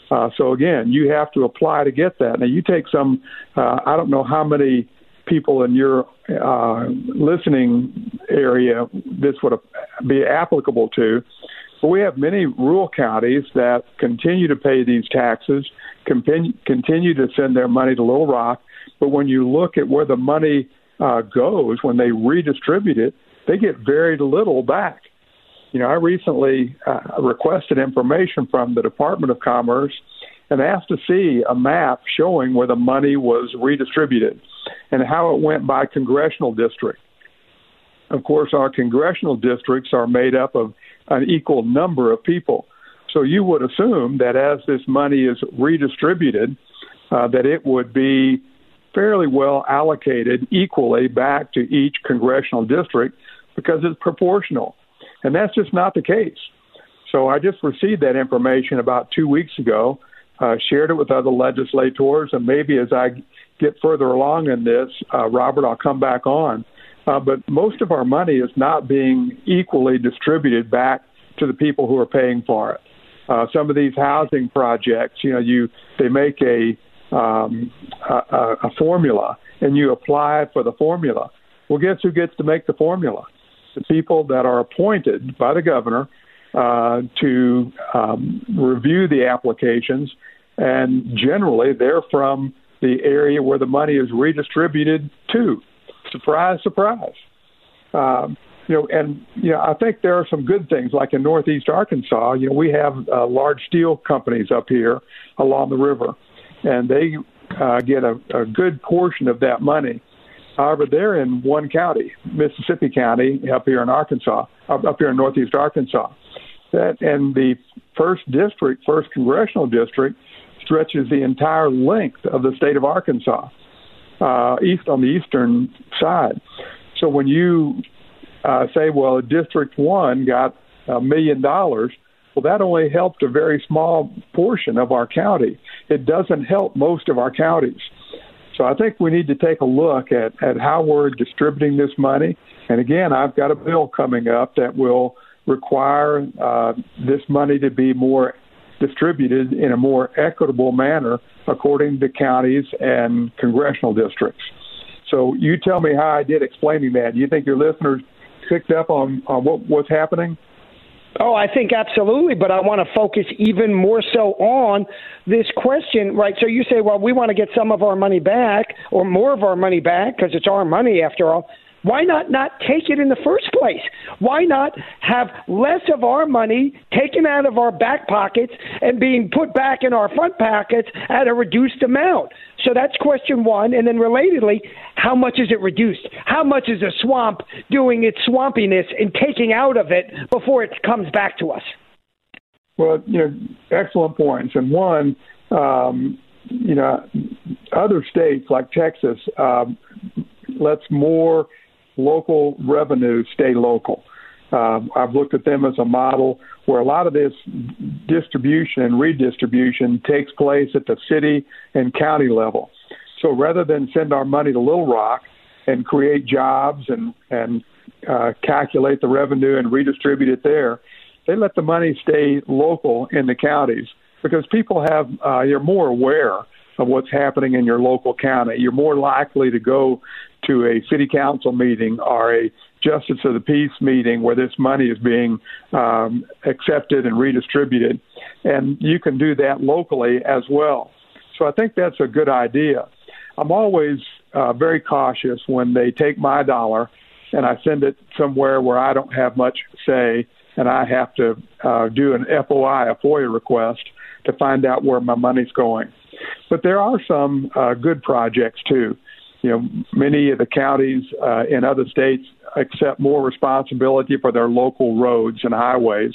Uh, so again, you have to apply to get that. Now you take some. Uh, I don't know how many people in your uh, listening area this would be applicable to. But we have many rural counties that continue to pay these taxes, continue, to send their money to Little Rock. But when you look at where the money uh, goes, when they redistribute it, they get very little back. You know, I recently uh, requested information from the Department of Commerce and asked to see a map showing where the money was redistributed and how it went by congressional district. Of course, our congressional districts are made up of an equal number of people. So you would assume that as this money is redistributed, uh, that it would be fairly well allocated equally back to each congressional district because it's proportional. And that's just not the case. So I just received that information about two weeks ago, uh, shared it with other legislators, and maybe as I get further along in this, uh, Robert, I'll come back on. Uh, but most of our money is not being equally distributed back to the people who are paying for it. Uh, some of these housing projects, you know, you they make a um, a, a formula and you apply for the formula. Well, guess who gets to make the formula? The people that are appointed by the governor uh, to um, review the applications, and generally they're from the area where the money is redistributed to. Surprise, surprise. Um, you know, and you know, I think there are some good things, like in Northeast Arkansas. You know, we have uh, large steel companies up here along the river, and they uh, get a, a good portion of that money. However, they're in one county, Mississippi County, up here in Arkansas, up, up here in Northeast Arkansas. That and the first district, first congressional district, stretches the entire length of the state of Arkansas, uh, east on the eastern side. So when you uh, say, well, District One got a million dollars, well, that only helped a very small portion of our county. It doesn't help most of our counties. So I think we need to take a look at, at how we're distributing this money. And again, I've got a bill coming up that will require uh, this money to be more distributed in a more equitable manner according to counties and congressional districts. So you tell me how I did explaining that. Do you think your listeners picked up on, on what, what's happening? Oh, I think absolutely, but I want to focus even more so on this question, right? So you say, well, we want to get some of our money back or more of our money back because it's our money after all. Why not not take it in the first place? Why not have less of our money taken out of our back pockets and being put back in our front pockets at a reduced amount? So that's question one. And then relatedly, how much is it reduced? How much is a swamp doing its swampiness and taking out of it before it comes back to us? Well, you know, excellent points. And one, um, you know, other states like Texas um, lets more local revenue stay local. Uh, I've looked at them as a model where a lot of this distribution and redistribution takes place at the city and county level. So rather than send our money to Little Rock and create jobs and and uh, calculate the revenue and redistribute it there, they let the money stay local in the counties because people have uh, you're more aware of what's happening in your local county. You're more likely to go to a city council meeting or a justice of the peace meeting where this money is being um, accepted and redistributed. And you can do that locally as well. So I think that's a good idea. I'm always uh, very cautious when they take my dollar and I send it somewhere where I don't have much say and I have to uh, do an FOI, a FOIA request, to find out where my money's going. But there are some uh, good projects too you know, many of the counties uh, in other states accept more responsibility for their local roads and highways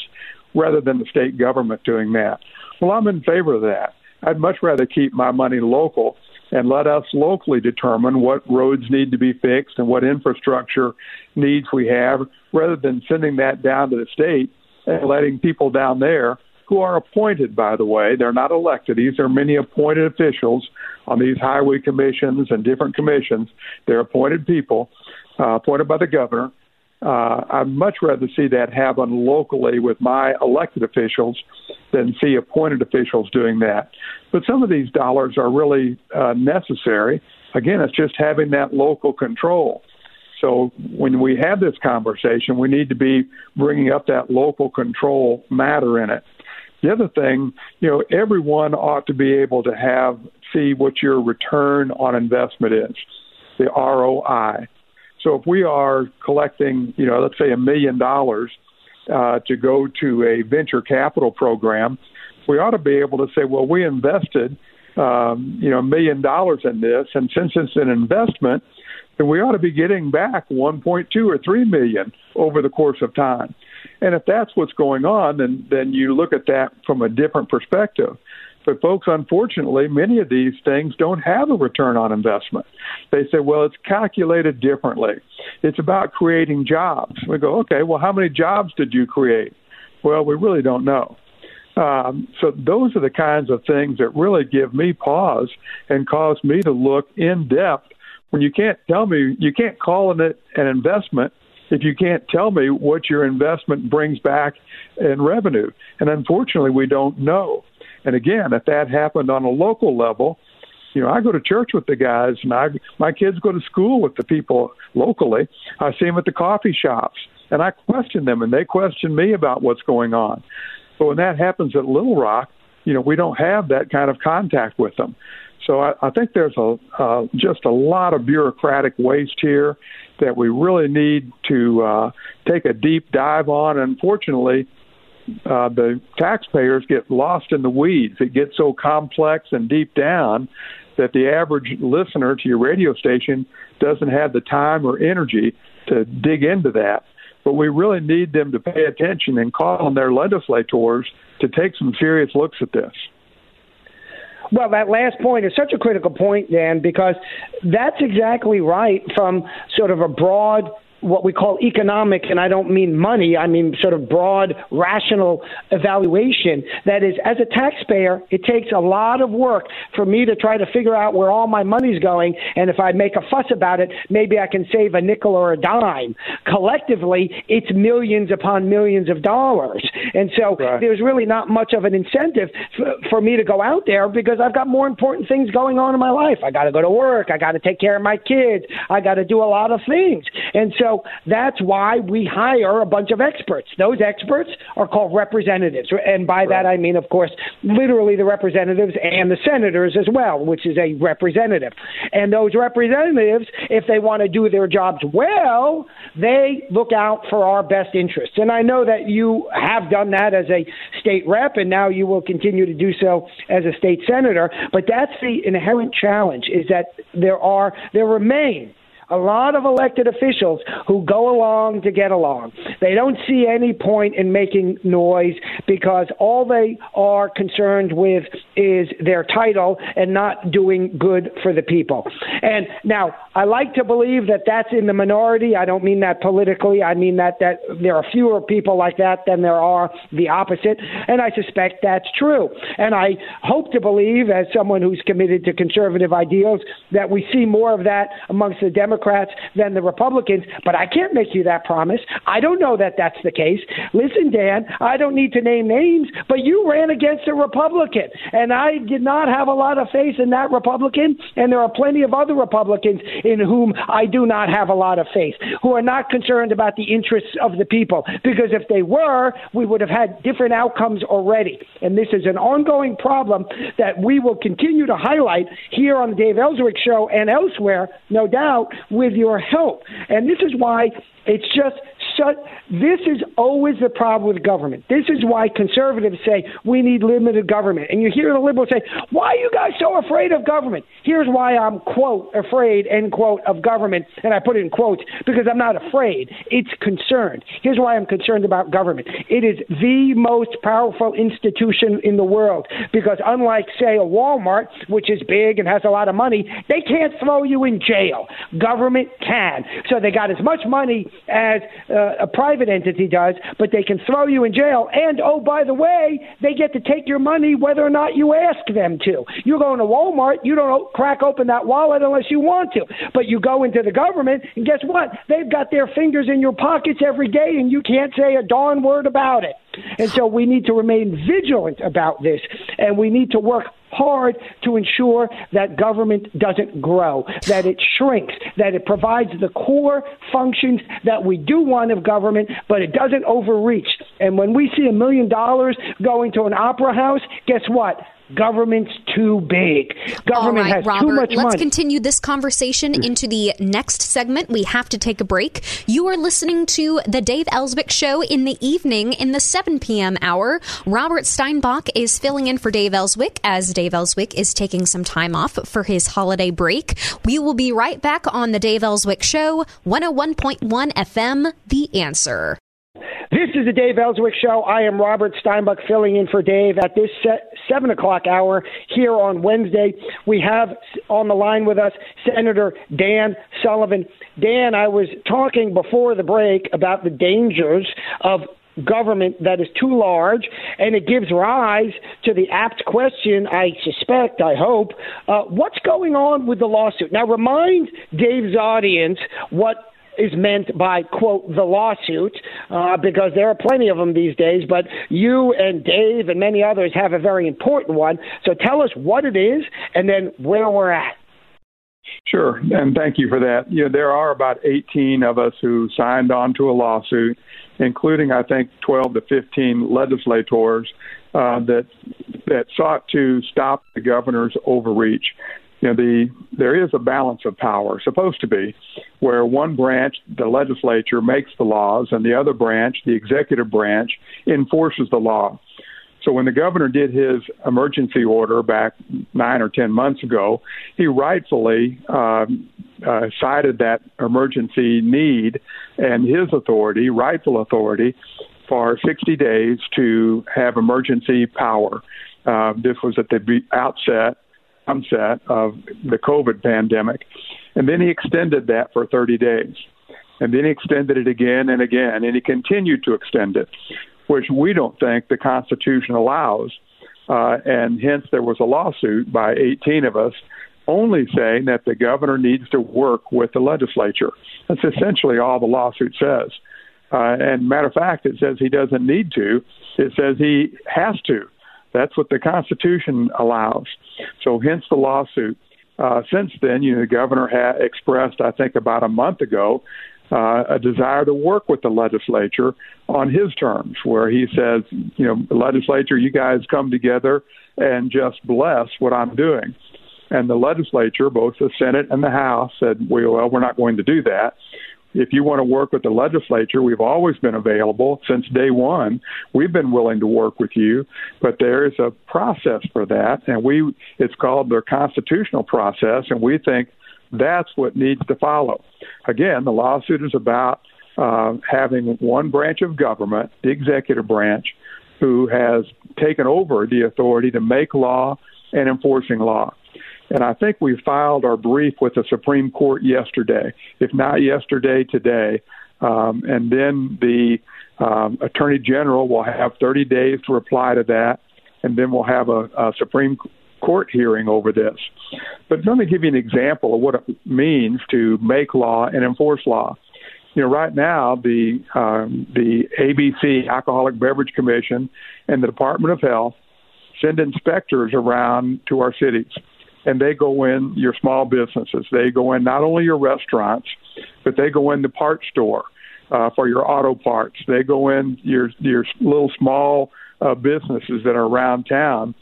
rather than the state government doing that. Well, I'm in favor of that. I'd much rather keep my money local and let us locally determine what roads need to be fixed and what infrastructure needs we have rather than sending that down to the state and letting people down there who are appointed, by the way. They're not elected. These are many appointed officials on these highway commissions and different commissions. They're appointed people, uh, appointed by the governor. Uh, I'd much rather see that happen locally with my elected officials than see appointed officials doing that. But some of these dollars are really uh, necessary. Again, it's just having that local control. So when we have this conversation, we need to be bringing up that local control matter in it. The other thing, you know, everyone ought to be able to have see what your return on investment is, the ROI. So if we are collecting, you know, let's say a million dollars uh, to go to a venture capital program, we ought to be able to say, well, we invested, um, you know, a million dollars in this, and since it's an investment, then we ought to be getting back 1.2 or 3 million over the course of time. And if that's what's going on, then then you look at that from a different perspective. But folks, unfortunately, many of these things don't have a return on investment. They say, well, it's calculated differently. It's about creating jobs. We go, okay, well, how many jobs did you create? Well, we really don't know. Um, so those are the kinds of things that really give me pause and cause me to look in depth. When you can't tell me, you can't call it an investment if you can't tell me what your investment brings back in revenue. And unfortunately, we don't know. And again, if that happened on a local level, you know, I go to church with the guys, and I my kids go to school with the people locally. I see them at the coffee shops, and I question them, and they question me about what's going on. But when that happens at Little Rock, you know, we don't have that kind of contact with them. So I, I think there's a uh, just a lot of bureaucratic waste here that we really need to uh, take a deep dive on. Unfortunately, uh, the taxpayers get lost in the weeds. It gets so complex and deep down that the average listener to your radio station doesn't have the time or energy to dig into that. But we really need them to pay attention and call on their legislators to take some serious looks at this. Well, that last point is such a critical point, Dan, because that's exactly right from sort of a broad what we call economic, and I don't mean money, I mean sort of broad, rational evaluation. That is, as a taxpayer, it takes a lot of work for me to try to figure out where all my money's going, and if I make a fuss about it, maybe I can save a nickel or a dime. Collectively, it's millions upon millions of dollars. And so right. there's really not much of an incentive for, for me to go out there because I've got more important things going on in my life. I got to go to work, I got to take care of my kids, I got to do a lot of things. And so that's why we hire a bunch of experts. Those experts are called representatives. And by that I mean, of course, literally the representatives and the senators as well, which is a representative. And those representatives, if they want to do their jobs well, they look out for our best interests. And I know that you have done that as a state rep, and now you will continue to do so as a state senator. But that's the inherent challenge: is that there are there remain a lot of elected officials who go along to get along. They don't see any point in making noise because all they are concerned with is their title and not doing good for the people. And now, I like to believe that that's in the minority. I don't mean that politically. I mean that that there are fewer people like that than there are the opposite, and I suspect that's true. And I hope to believe as someone who's committed to conservative ideals that we see more of that amongst the Democrats Democrats than the Republicans, but I can't make you that promise. I don't know that that's the case. Listen, Dan, I don't need to name names, but you ran against a Republican, and I did not have a lot of faith in that Republican, and there are plenty of other Republicans in whom I do not have a lot of faith, who are not concerned about the interests of the people, because if they were, we would have had different outcomes already. And this is an ongoing problem that we will continue to highlight here on the Dave Elswick Show and elsewhere, no doubt, with your help. And this is why it's just such, this is always the problem with government. This is why conservatives say we need limited government. And you hear the liberals say, why are you guys so afraid of government? Here's why I'm, quote, afraid, end quote, of government. And I put it in quotes because I'm not afraid. It's concerned. Here's why I'm concerned about government. It is the most powerful institution in the world because unlike, say, a Walmart, which is big and has a lot of money, they can't throw you in jail. Government can. So they got as much money as uh, a private entity does, but they can throw you in jail. And oh, by the way, they get to take your money whether or not you ask them to. You're going to Walmart, you don't crack open that wallet unless you want to. But you go into the government, and guess what? They've got their fingers in your pockets every day, and you can't say a darn word about it. And so we need to remain vigilant about this, and we need to work hard to ensure that government doesn't grow, that it shrinks, that it provides the core functions that we do want of government, but it doesn't overreach. And when we see a million dollars going to an opera house, guess what? Government's too big. Government right, has Robert, too much let's money. continue this conversation into the next segment. We have to take a break. You are listening to the Dave Elswick Show in the evening in the 7 p.m. hour. Robert Steinbuch is filling in for Dave Elswick as Dave Elswick is taking some time off for his holiday break. We will be right back on the Dave Elswick Show, 101.1 FM, The Answer. This is the Dave Elswick Show. I am Robert Steinbuch filling in for Dave at this set, 7 o'clock hour here on Wednesday. We have on the line with us Senator Dan Sullivan. Dan, I was talking before the break about the dangers of government that is too large, and it gives rise to the apt question, I suspect, I hope, uh, what's going on with the lawsuit? Now, remind Dave's audience what is meant by quote the lawsuit uh, because there are plenty of them these days but you and dave and many others have a very important one so tell us what it is and then where we're at Sure, and thank you for that. You know, there are about 18 of us who signed on to a lawsuit, including I think 12 to 15 legislators uh, that that sought to stop the governor's overreach. You know, the there is a balance of power, supposed to be, where one branch, the legislature, makes the laws, and the other branch, the executive branch, enforces the law. So when the governor did his emergency order back nine or ten months ago, he rightfully um, uh, cited that emergency need and his authority, rightful authority, for 60 days to have emergency power. Uh, this was at the outset onset of the COVID pandemic, and then he extended that for 30 days, and then he extended it again and again, and he continued to extend it which we don't think the Constitution allows. Uh, and hence, there was a lawsuit by 18 of us only saying that the governor needs to work with the legislature. That's essentially all the lawsuit says. Uh, and matter of fact, it says he doesn't need to. It says he has to. That's what the Constitution allows. So, hence the lawsuit. Uh, since then, you know, the governor had expressed, I think, about a month ago, uh, a desire to work with the legislature on his terms, where he says, you know, legislature, you guys come together and just bless what I'm doing. And the legislature, both the Senate and the House, said, well, we're not going to do that. If you want to work with the legislature, we've always been available since day one. We've been willing to work with you, but there is a process for that, and we it's called the constitutional process, and we think that's what needs to follow. Again, the lawsuit is about uh, having one branch of government, the executive branch, who has taken over the authority to make law and enforcing law. And I think we filed our brief with the Supreme Court yesterday, if not yesterday, today. Um, and then the um, Attorney General will have 30 days to reply to that, and then we'll have a, a Supreme court hearing over this. But let me give you an example of what it means to make law and enforce law. You know, right now the um, the ABC Alcoholic Beverage Commission and the Department of Health send inspectors around to our cities, and they go in your small businesses. They go in not only your restaurants, but they go in the parts store uh, for your auto parts. They go in your your little small uh, businesses that are around town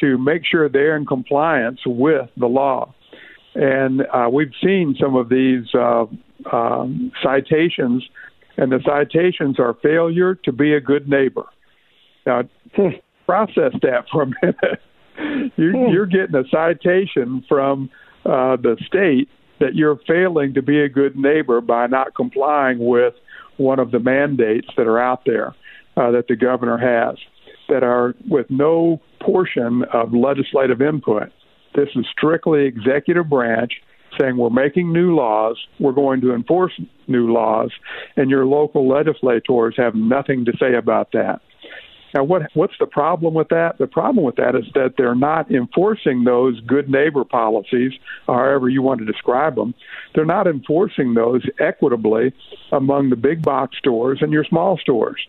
to make sure they're in compliance with the law. And uh, we've seen some of these uh, um, citations, and the citations are failure to be a good neighbor. Now, process that for a minute. you're, hmm. you're getting a citation from uh, the state that you're failing to be a good neighbor by not complying with one of the mandates that are out there uh, that the governor has that are with no portion of legislative input. This is strictly executive branch saying we're making new laws, we're going to enforce new laws, and your local legislators have nothing to say about that. Now, what what's the problem with that? The problem with that is that they're not enforcing those good neighbor policies, however you want to describe them. They're not enforcing those equitably among the big box stores and your small stores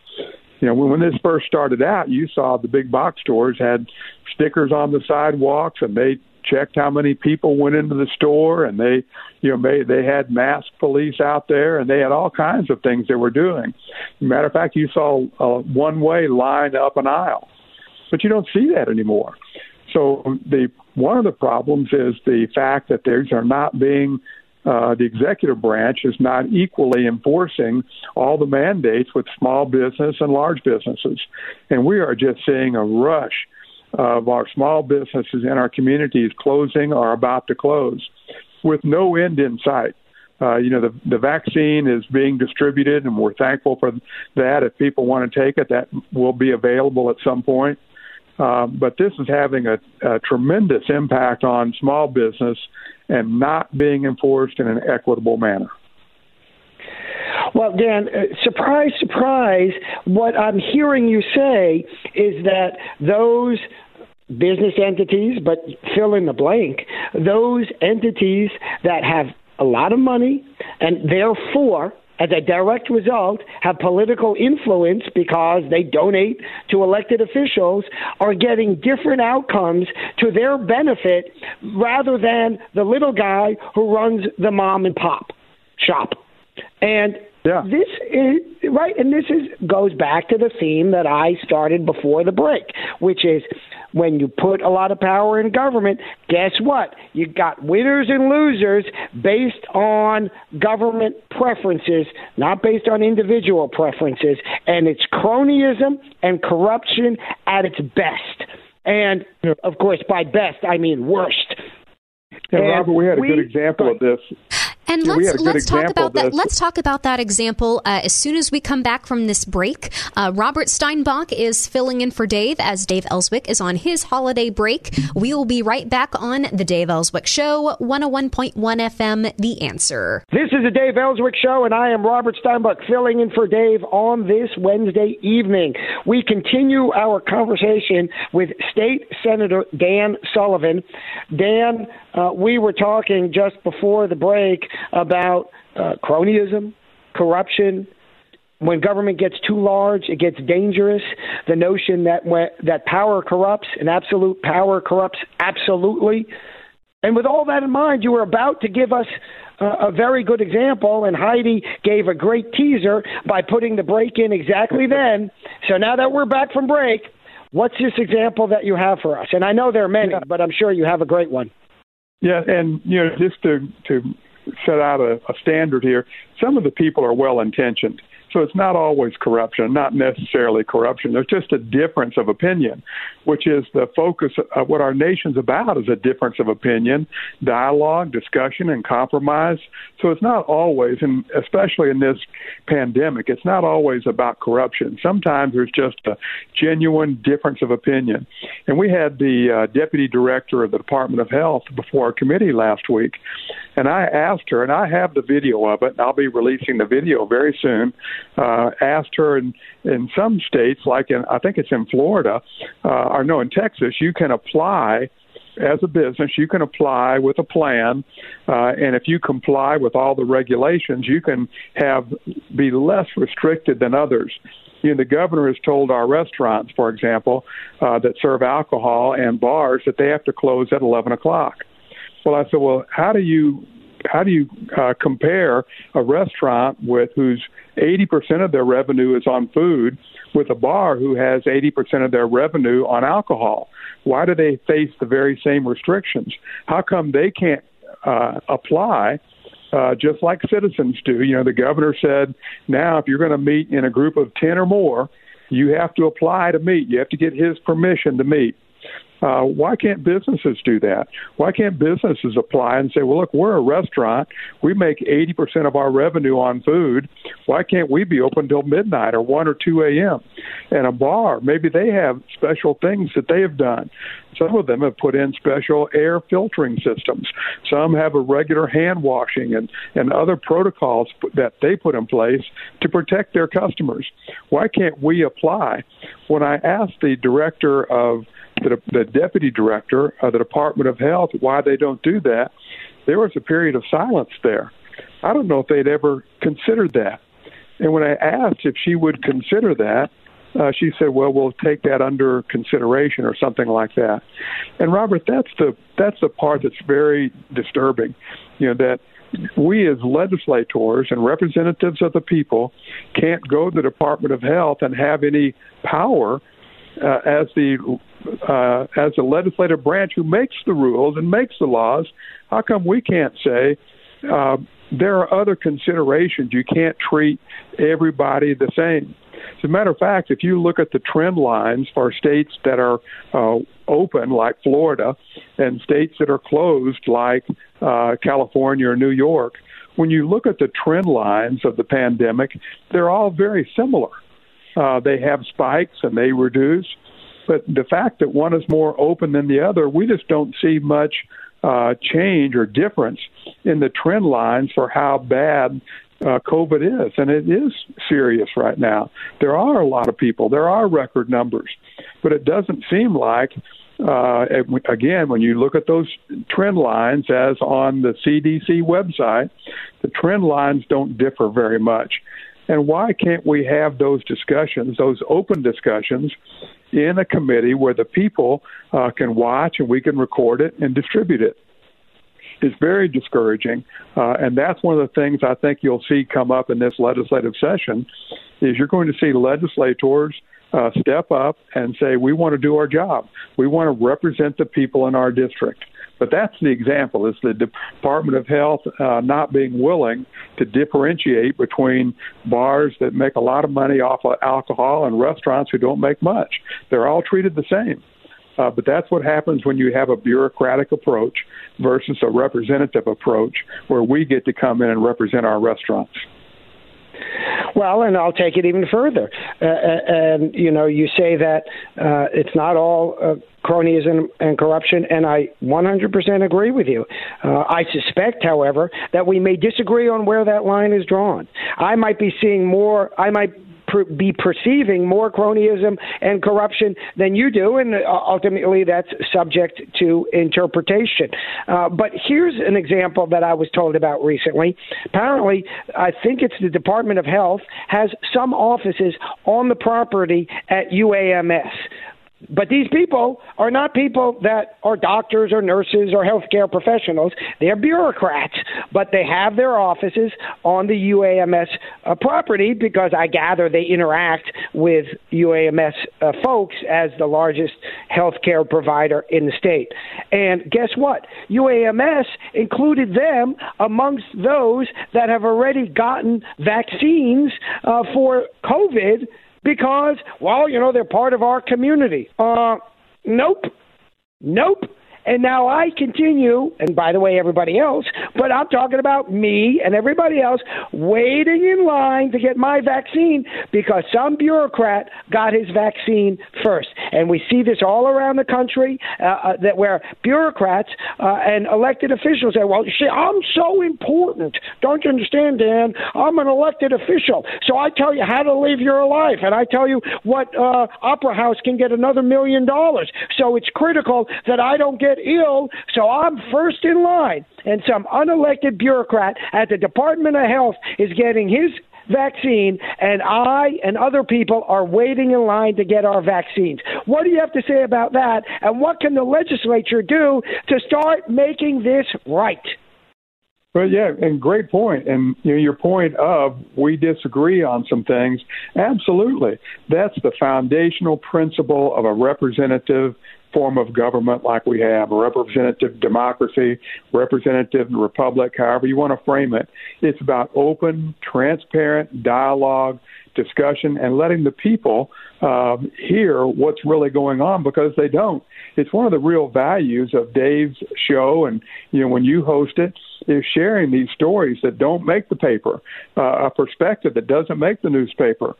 you know, when this first started out, you saw the big box stores had stickers on the sidewalks, and they checked how many people went into the store, and they, you know, made, they had masked police out there, and they had all kinds of things they were doing. Matter of fact, you saw a one-way line up an aisle, but you don't see that anymore. So the one of the problems is the fact that these are not being uh, the executive branch is not equally enforcing all the mandates with small business and large businesses. And we are just seeing a rush of our small businesses in our communities closing or about to close with no end in sight. Uh, you know, the, the vaccine is being distributed, and we're thankful for that. If people want to take it, that will be available at some point. Uh, but this is having a, a tremendous impact on small business and not being enforced in an equitable manner. Well, Dan, uh, surprise, surprise, what I'm hearing you say is that those business entities, but fill in the blank, those entities that have a lot of money and therefore as a direct result, have political influence because they donate to elected officials, are getting different outcomes to their benefit rather than the little guy who runs the mom and pop shop. And yeah. This is right, and this is goes back to the theme that I started before the break, which is when you put a lot of power in government, guess what? You got winners and losers based on government preferences, not based on individual preferences, and it's cronyism and corruption at its best. And of course, by best I mean worst. And, and Robert, we had a we, good example of this and yeah, let's let's talk about that. Let's talk about that example uh, as soon as we come back from this break. Uh, Robert Steinbuch is filling in for Dave as Dave Elswick is on his holiday break. We will be right back on the Dave Elswick Show, 101.1 FM. The Answer. This is the Dave Elswick Show, and I am Robert Steinbuch filling in for Dave on this Wednesday evening. We continue our conversation with State Senator Dan Sullivan. Dan, uh, we were talking just before the break about uh, cronyism, corruption. When government gets too large, it gets dangerous. The notion that when, that power corrupts and absolute power corrupts absolutely. And with all that in mind, you were about to give us uh, a very good example, and Heidi gave a great teaser by putting the break in exactly then. So now that we're back from break, what's this example that you have for us? And I know there are many, but I'm sure you have a great one. Yeah, and you know, just to to set out a, a standard here. Some of the people are well intentioned. So it's not always corruption, not necessarily corruption. There's just a difference of opinion, which is the focus of what our nation's about is a difference of opinion, dialogue, discussion, and compromise. So it's not always, and especially in this pandemic, it's not always about corruption. Sometimes there's just a genuine difference of opinion. And we had the uh, deputy director of the Department of Health before our committee last week, and I asked her, and I have the video of it, and I'll be releasing the video very soon. Uh, asked her in in some states, like in I think it's in Florida, uh, or no, in Texas, you can apply as a business, you can apply with a plan, uh, and if you comply with all the regulations, you can have be less restricted than others. You know, the governor has told our restaurants, for example, uh, that serve alcohol and bars that they have to close at 11 o'clock. Well, I said, well, how do you how do you uh, compare a restaurant with whose 80% of their revenue is on food with a bar who has 80% of their revenue on alcohol? Why do they face the very same restrictions? How come they can't uh, apply? Uh, just like citizens do. You know, the governor said now if you're going to meet in a group of 10 or more, you have to apply to meet. You have to get his permission to meet. Uh, why can't businesses do that? Why can't businesses apply and say, well, look, we're a restaurant. We make 80% of our revenue on food. Why can't we be open till midnight or 1 or 2 a.m.? And a bar, maybe they have special things that they have done. Some of them have put in special air filtering systems. Some have a regular hand washing and, and other protocols that they put in place to protect their customers. Why can't we apply? When I asked the director of the, the deputy director of the Department of Health why they don't do that, there was a period of silence there. I don't know if they'd ever considered that. And when I asked if she would consider that, uh, she said, "Well, we'll take that under consideration, or something like that." And Robert, that's the that's the part that's very disturbing. You know that we as legislators and representatives of the people can't go to the Department of Health and have any power uh, as the uh, as a legislative branch who makes the rules and makes the laws, how come we can't say uh, there are other considerations? You can't treat everybody the same. As a matter of fact, if you look at the trend lines for states that are uh, open, like Florida, and states that are closed, like uh, California or New York, when you look at the trend lines of the pandemic, they're all very similar. Uh, they have spikes and they reduce, but the fact that one is more open than the other, we just don't see much uh, change or difference in the trend lines for how bad uh, COVID is, and it is serious right now. There are a lot of people, there are record numbers, but it doesn't seem like, uh, again, when you look at those trend lines, as on the CDC website, the trend lines don't differ very much. And why can't we have those discussions, those open discussions, in a committee where the people uh, can watch and we can record it and distribute it. it? is very discouraging. Uh, and that's one of the things I think you'll see come up in this legislative session is you're going to see legislators uh, step up and say, we want to do our job. We want to represent the people in our district. But that's the example: is the Department of Health uh, not being willing to differentiate between bars that make a lot of money off of alcohol and restaurants who don't make much. They're all treated the same. Uh, but that's what happens when you have a bureaucratic approach versus a representative approach where we get to come in and represent our restaurants. Well, and I'll take it even further. Uh, uh and, you know, you say that uh, it's not all uh, cronyism and corruption, and I 100% agree with you. Uh, I suspect, however, that we may disagree on where that line is drawn. I might be seeing more, I might per- be perceiving more cronyism and corruption than you do, and uh, ultimately that's subject to interpretation. Uh, but here's an example that I was told about recently. Apparently, I think it's the Department of Health has some offices on the property at UAMS. But these people are not people that are doctors or nurses or healthcare professionals. They're bureaucrats, but they have their offices on the UAMS uh, property because I gather they interact with UAMS uh, folks as the largest healthcare provider in the state. And guess what? UAMS included them amongst those that have already gotten vaccines uh, for COVID because, well, you know, they're part of our community. Uh, nope. Nope. And now I continue, and by the way, everybody else, but I'm talking about me and everybody else waiting in line to get my vaccine because some bureaucrat got his vaccine first. And we see this all around the country uh, uh, that where bureaucrats uh, and elected officials say, well, you see, I'm so important. Don't you understand, Dan? I'm an elected official. So I tell you how to live your life, and I tell you what uh, Opera House can get another million dollars. So it's critical that I don't get ill, so I'm first in line. And some unelected bureaucrat at the Department of Health is getting his vaccine, and I and other people are waiting in line to get our vaccines. What do you have to say about that? And what can the legislature do to start making this right? Well, yeah, and great point. And you know, your point of we disagree on some things. Absolutely, that's the foundational principle of a representative form of government like we have, representative democracy, representative republic, however you want to frame it. It's about open, transparent dialogue, discussion, and letting the people um, hear what's really going on because they don't. It's one of the real values of Dave's show, and you know when you host it, is sharing these stories that don't make the paper, uh, a perspective that doesn't make the newspaper.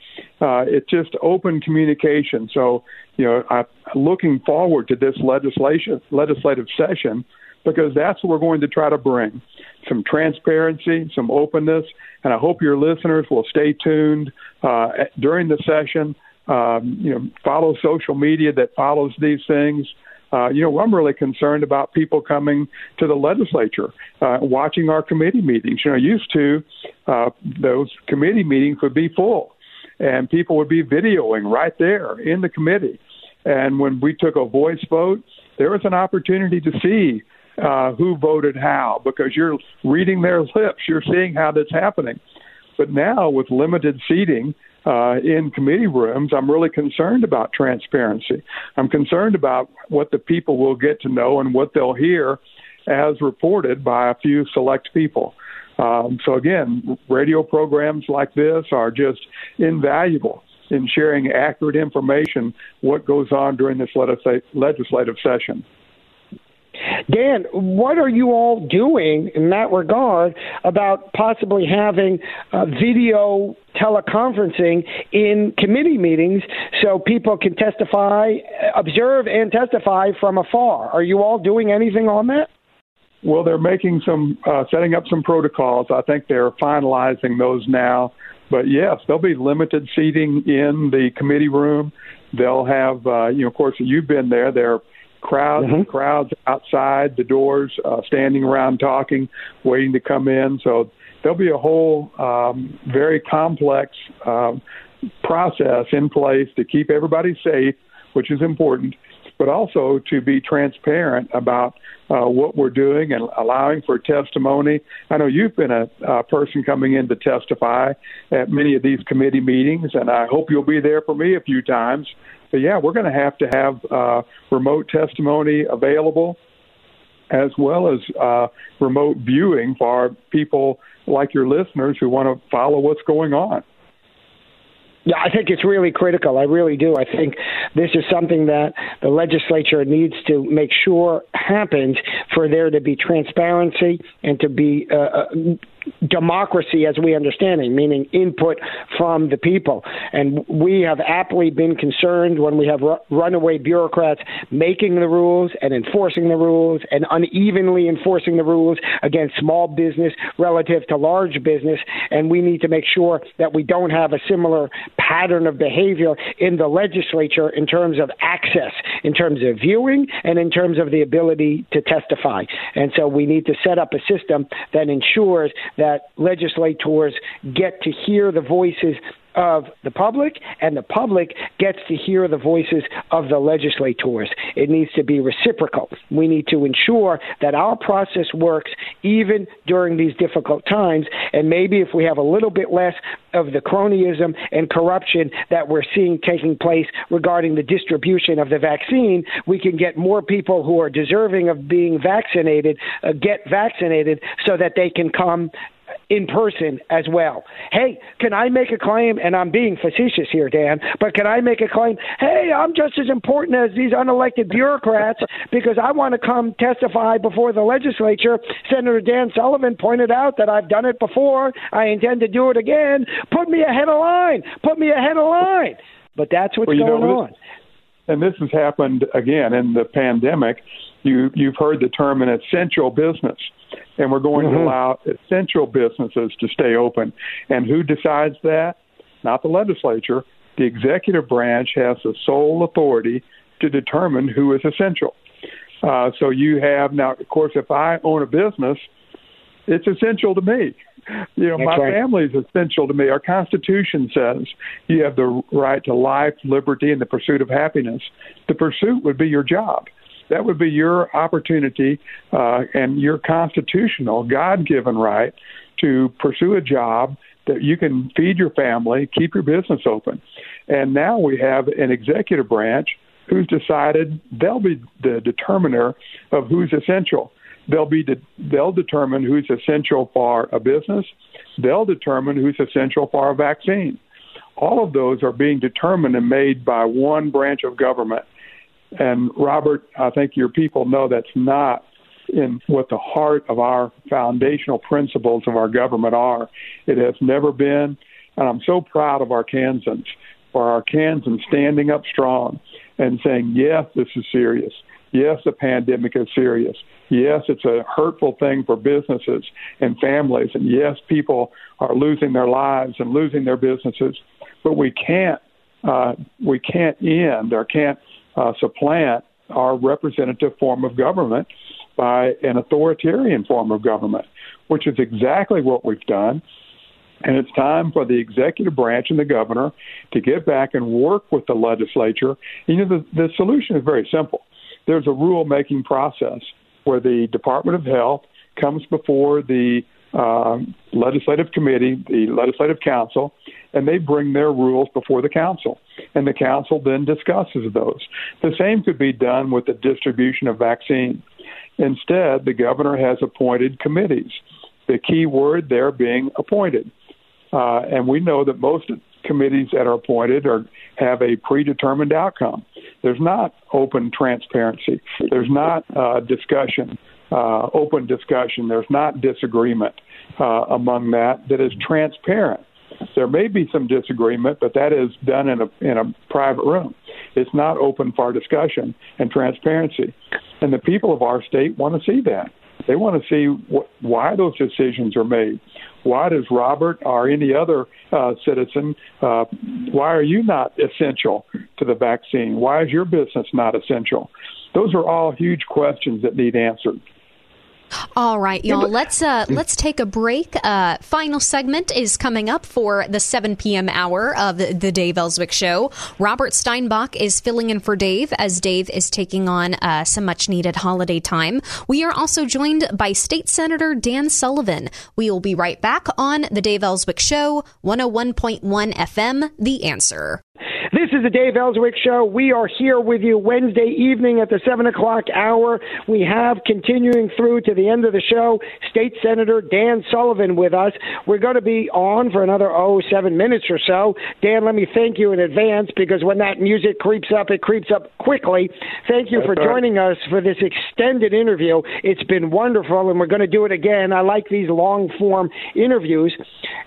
Uh, it's just open communication. So you know, I'm looking forward to this legislation legislative session because that's what we're going to try to bring some transparency, some openness, and I hope your listeners will stay tuned uh, during the session. Um, you know, follow social media that follows these things. Uh, you know, I'm really concerned about people coming to the legislature, uh, watching our committee meetings. You know, used to uh, those committee meetings would be full, and people would be videoing right there in the committee. And when we took a voice vote, there was an opportunity to see uh, who voted how because you're reading their lips, you're seeing how that's happening. But now with limited seating, uh, in committee rooms, I'm really concerned about transparency. I'm concerned about what the people will get to know and what they'll hear as reported by a few select people. Um, so, again, radio programs like this are just invaluable in sharing accurate information what goes on during this legislative session. Dan, what are you all doing in that regard about possibly having uh, video teleconferencing in committee meetings so people can testify, observe, and testify from afar? Are you all doing anything on that? Well, they're making some, uh, setting up some protocols. I think they're finalizing those now. But yes, there'll be limited seating in the committee room. They'll have, uh, you know, of course, you've been there. There crowds mm-hmm. crowds outside the doors, uh, standing around talking, waiting to come in. So there'll be a whole um, very complex um, process in place to keep everybody safe, which is important, but also to be transparent about uh, what we're doing and allowing for testimony. I know you've been a, a person coming in to testify at many of these committee meetings, and I hope you'll be there for me a few times but yeah, we're going to have to have uh, remote testimony available as well as uh, remote viewing for people like your listeners who want to follow what's going on. Yeah, I think it's really critical. I really do. I think this is something that the legislature needs to make sure happens for there to be transparency and to be uh, uh democracy as we understand it, meaning input from the people. And we have aptly been concerned when we have runaway bureaucrats making the rules and enforcing the rules and unevenly enforcing the rules against small business relative to large business. And we need to make sure that we don't have a similar pattern of behavior in the legislature in terms of access, in terms of viewing, and in terms of the ability to testify. And so we need to set up a system that ensures that legislators get to hear the voices of the public, and the public gets to hear the voices of the legislators. It needs to be reciprocal. We need to ensure that our process works even during these difficult times. And maybe if we have a little bit less of the cronyism and corruption that we're seeing taking place regarding the distribution of the vaccine, we can get more people who are deserving of being vaccinated uh, get vaccinated so that they can come in person as well. Hey, can I make a claim? And I'm being facetious here, Dan, but can I make a claim? Hey, I'm just as important as these unelected bureaucrats because I want to come testify before the legislature. Senator Dan Sullivan pointed out that I've done it before. I intend to do it again. Put me ahead of line. Put me ahead of line. But that's what's well, going know, on. And this has happened again in the pandemic. You you've heard the term an essential business and we're going mm-hmm. to allow essential businesses to stay open. And who decides that? Not the legislature. The executive branch has the sole authority to determine who is essential. Uh, so you have now, of course, if I own a business, it's essential to me. You know, That's my right. family is essential to me. Our Constitution says you have the right to life, liberty, and the pursuit of happiness. The pursuit would be your job that would be your opportunity uh, and your constitutional, God given right to pursue a job that you can feed your family, keep your business open. And now we have an executive branch who's decided they'll be the determiner of who's essential. They'll be de- they'll determine who's essential for a business. They'll determine who's essential for a vaccine. All of those are being determined and made by one branch of government. And Robert, I think your people know that's not in what the heart of our foundational principles of our government are. It has never been. And I'm so proud of Arkansans for Arkansans standing up strong and saying, yes, this is serious. Yes, the pandemic is serious. Yes, it's a hurtful thing for businesses and families. And yes, people are losing their lives and losing their businesses. But we can't, uh, we can't end or can't uh, supplant our representative form of government by an authoritarian form of government, which is exactly what we've done. And it's time for the executive branch and the governor to get back and work with the legislature. You know, the, the solution is very simple. There's a rule-making process where the Department of Health comes before the uh, legislative committee, the legislative council, and they bring their rules before the council, and the council then discusses those. The same could be done with the distribution of vaccine. Instead, the governor has appointed committees. The key word there being appointed. Uh, and we know that most committees that are appointed are have a predetermined outcome. There's not open transparency. There's not uh, discussion, uh, open discussion. There's not disagreement uh, among that that is transparent. There may be some disagreement, but that is done in a in a private room. It's not open for discussion and transparency. And the people of our state want to see that. They want to see what, why those decisions are made. Why does Robert or any other uh, citizen, uh, why are you not essential to the vaccine? Why is your business not essential? Those are all huge questions that need answered. All right, y'all. Let's uh, let's take a break. Uh, final segment is coming up for the 7 p.m. hour of the, the Dave Elswick Show. Robert Steinbuch is filling in for Dave as Dave is taking on uh, some much needed holiday time. We are also joined by State Senator Dan Sullivan. We will be right back on the Dave Elswick Show, 101.1 FM. The Answer. This is the Dave Elswick Show. We are here with you Wednesday evening at the 7 o'clock hour. We have continuing through to the end of the show State Senator Dan Sullivan with us. We're going to be on for another, oh, seven minutes or so. Dan, let me thank you in advance because when that music creeps up, it creeps up quickly. Thank you That's for joining us for this extended interview. It's been wonderful, and we're going to do it again. I like these long form interviews.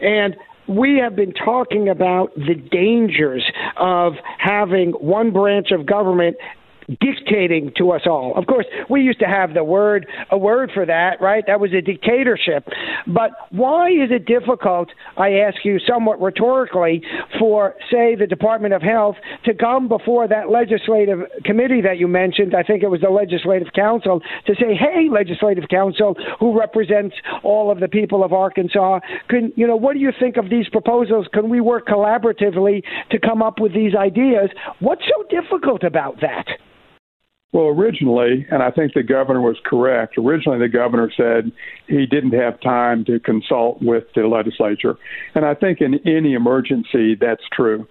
And we have been talking about the dangers of having one branch of government dictating to us all. Of course, we used to have the word a word for that, right? That was a dictatorship. But why is it difficult, I ask you somewhat rhetorically, for say the Department of Health to come before that legislative committee that you mentioned, I think it was the Legislative Council, to say, "Hey, Legislative Council, who represents all of the people of Arkansas, can you know, what do you think of these proposals? Can we work collaboratively to come up with these ideas?" What's so difficult about that? Well, originally, and I think the governor was correct, originally the governor said he didn't have time to consult with the legislature. And I think in any emergency, that's true.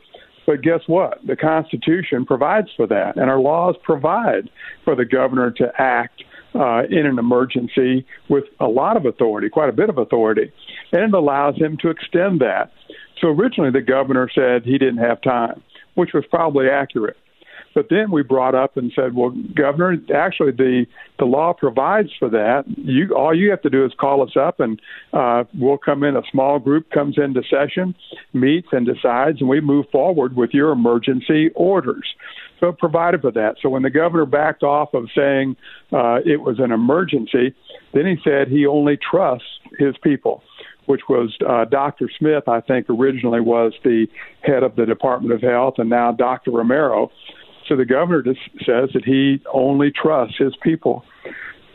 But guess what? The Constitution provides for that, and our laws provide for the governor to act uh, in an emergency with a lot of authority, quite a bit of authority, and it allows him to extend that. So originally, the governor said he didn't have time, which was probably accurate. But then we brought up and said, well, Governor, actually the the law provides for that. You all you have to do is call us up, and uh, we'll come in. A small group comes into session, meets, and decides, and we move forward with your emergency orders. So it provided for that. So when the governor backed off of saying uh, it was an emergency, then he said he only trusts his people which was uh, Dr. Smith, I think originally was the head of the Department of Health, and now Dr. Romero. So the governor just says that he only trusts his people.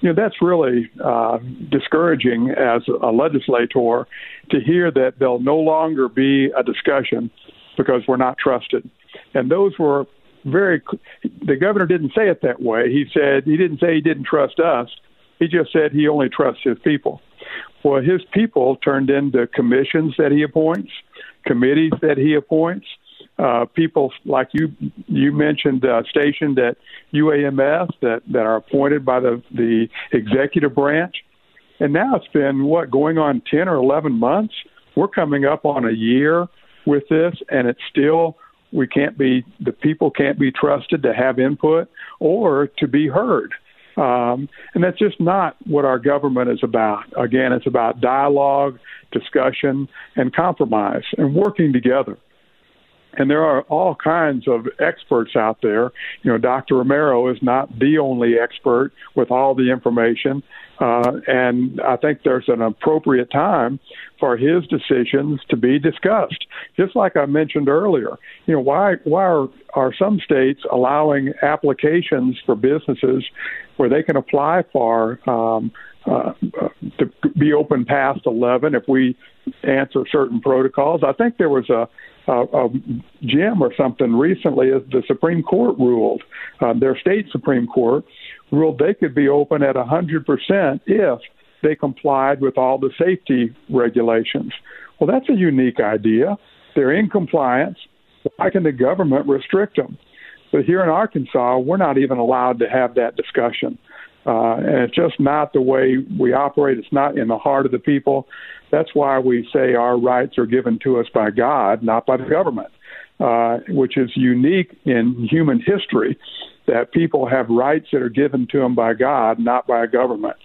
You know, that's really uh, discouraging as a legislator to hear that there'll no longer be a discussion because we're not trusted. And those were very, the governor didn't say it that way. He said, he didn't say he didn't trust us. He just said he only trusts his people. Well, his people turned into commissions that he appoints, committees that he appoints, uh, people like you you mentioned uh, stationed at UAMS that that are appointed by the the executive branch, and now it's been what going on ten or eleven months. We're coming up on a year with this, and it's still we can't be the people can't be trusted to have input or to be heard. Um, and that's just not what our government is about. Again, it's about dialogue, discussion, and compromise and working together and there are all kinds of experts out there. You know, Dr. Romero is not the only expert with all the information, uh, and I think there's an appropriate time for his decisions to be discussed. Just like I mentioned earlier, you know, why why are, are some states allowing applications for businesses where they can apply for um, uh, to be open past 11 if we answer certain protocols. I think there was a uh, a gym or something recently, the Supreme Court ruled, uh, their state Supreme Court ruled they could be open at 100% if they complied with all the safety regulations. Well, that's a unique idea. they're in compliance. Why can the government restrict them? But here in Arkansas, we're not even allowed to have that discussion. Uh, and it's just not the way we operate. It's not in the heart of the people. That's why we say our rights are given to us by God, not by the government, uh, which is unique in human history that people have rights that are given to them by God, not by a government.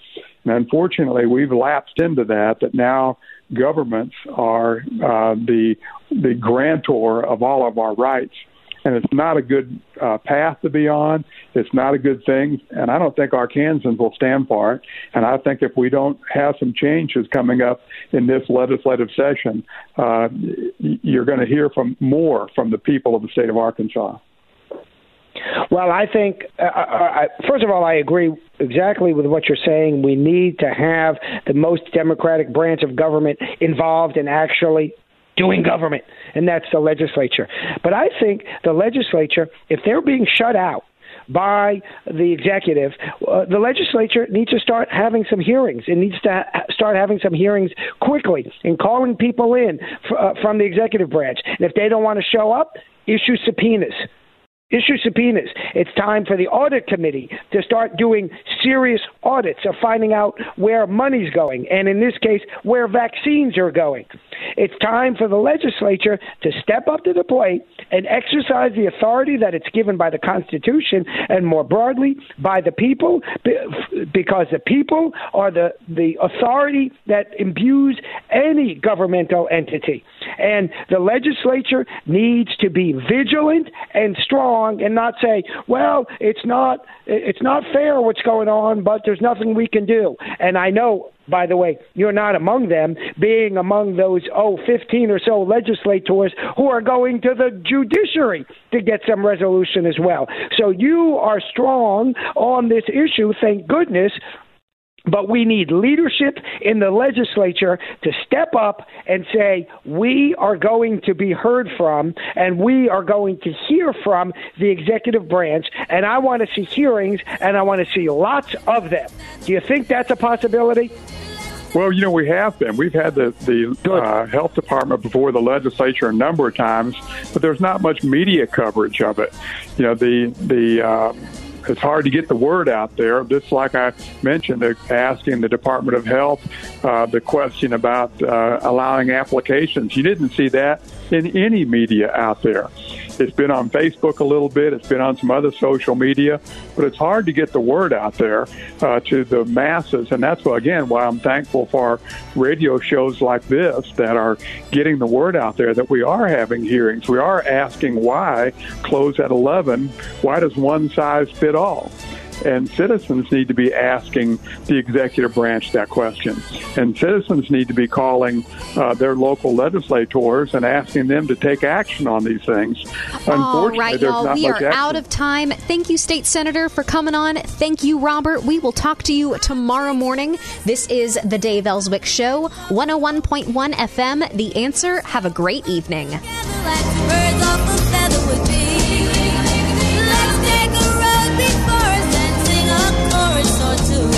And unfortunately, we've lapsed into that, that now governments are uh, the, the grantor of all of our rights and it's not a good uh, path to be on. It's not a good thing, and I don't think Arkansans will stand for it. And I think if we don't have some changes coming up in this legislative session, uh, you're going to hear from more from the people of the state of Arkansas. Well, I think, uh, I, uh, uh, first of all, I agree exactly with what you're saying. We need to have the most democratic branch of government involved in actually doing government, and that's the legislature. But I think the legislature, if they're being shut out, by the executive, uh, the legislature needs to start having some hearings. It needs to ha- start having some hearings quickly and calling people in f- uh, from the executive branch. And if they don't want to show up, issue subpoenas issue subpoenas. It's time for the audit committee to start doing serious audits of finding out where money's going, and in this case, where vaccines are going. It's time for the legislature to step up to the plate and exercise the authority that it's given by the Constitution and more broadly by the people, because the people are the, the authority that imbues any governmental entity. And the legislature needs to be vigilant and strong and not say, well, it's not it's not fair what's going on, but there's nothing we can do. And I know by the way, you're not among them, being among those, oh, 15 or so legislators who are going to the judiciary to get some resolution as well. So you are strong on this issue, thank goodness, but we need leadership in the legislature to step up and say, we are going to be heard from and we are going to hear from the executive branch. And I want to see hearings and I want to see lots of them. Do you think that's a possibility? Well, you know, we have been. We've had the the uh, health department before the legislature a number of times, but there's not much media coverage of it. You know, the the uh, it's hard to get the word out there. Just like I mentioned, asking the Department of Health uh, the question about uh, allowing applications. You didn't see that in any media out there. It's been on Facebook a little bit. It's been on some other social media, but it's hard to get the word out there uh, to the masses. And that's again why I'm thankful for radio shows like this that are getting the word out there that we are having hearings. We are asking why close at 11. Why does one size fit all? And citizens need to be asking the executive branch that question. And citizens need to be calling uh, their local legislators and asking them to take action on these things. All right, y'all. We are out of time. Thank you, State Senator, for coming on. Thank you, Robert. We will talk to you tomorrow morning. This is the Dave Elswick Show, 101.1 FM. The answer. Have a great evening. it's all too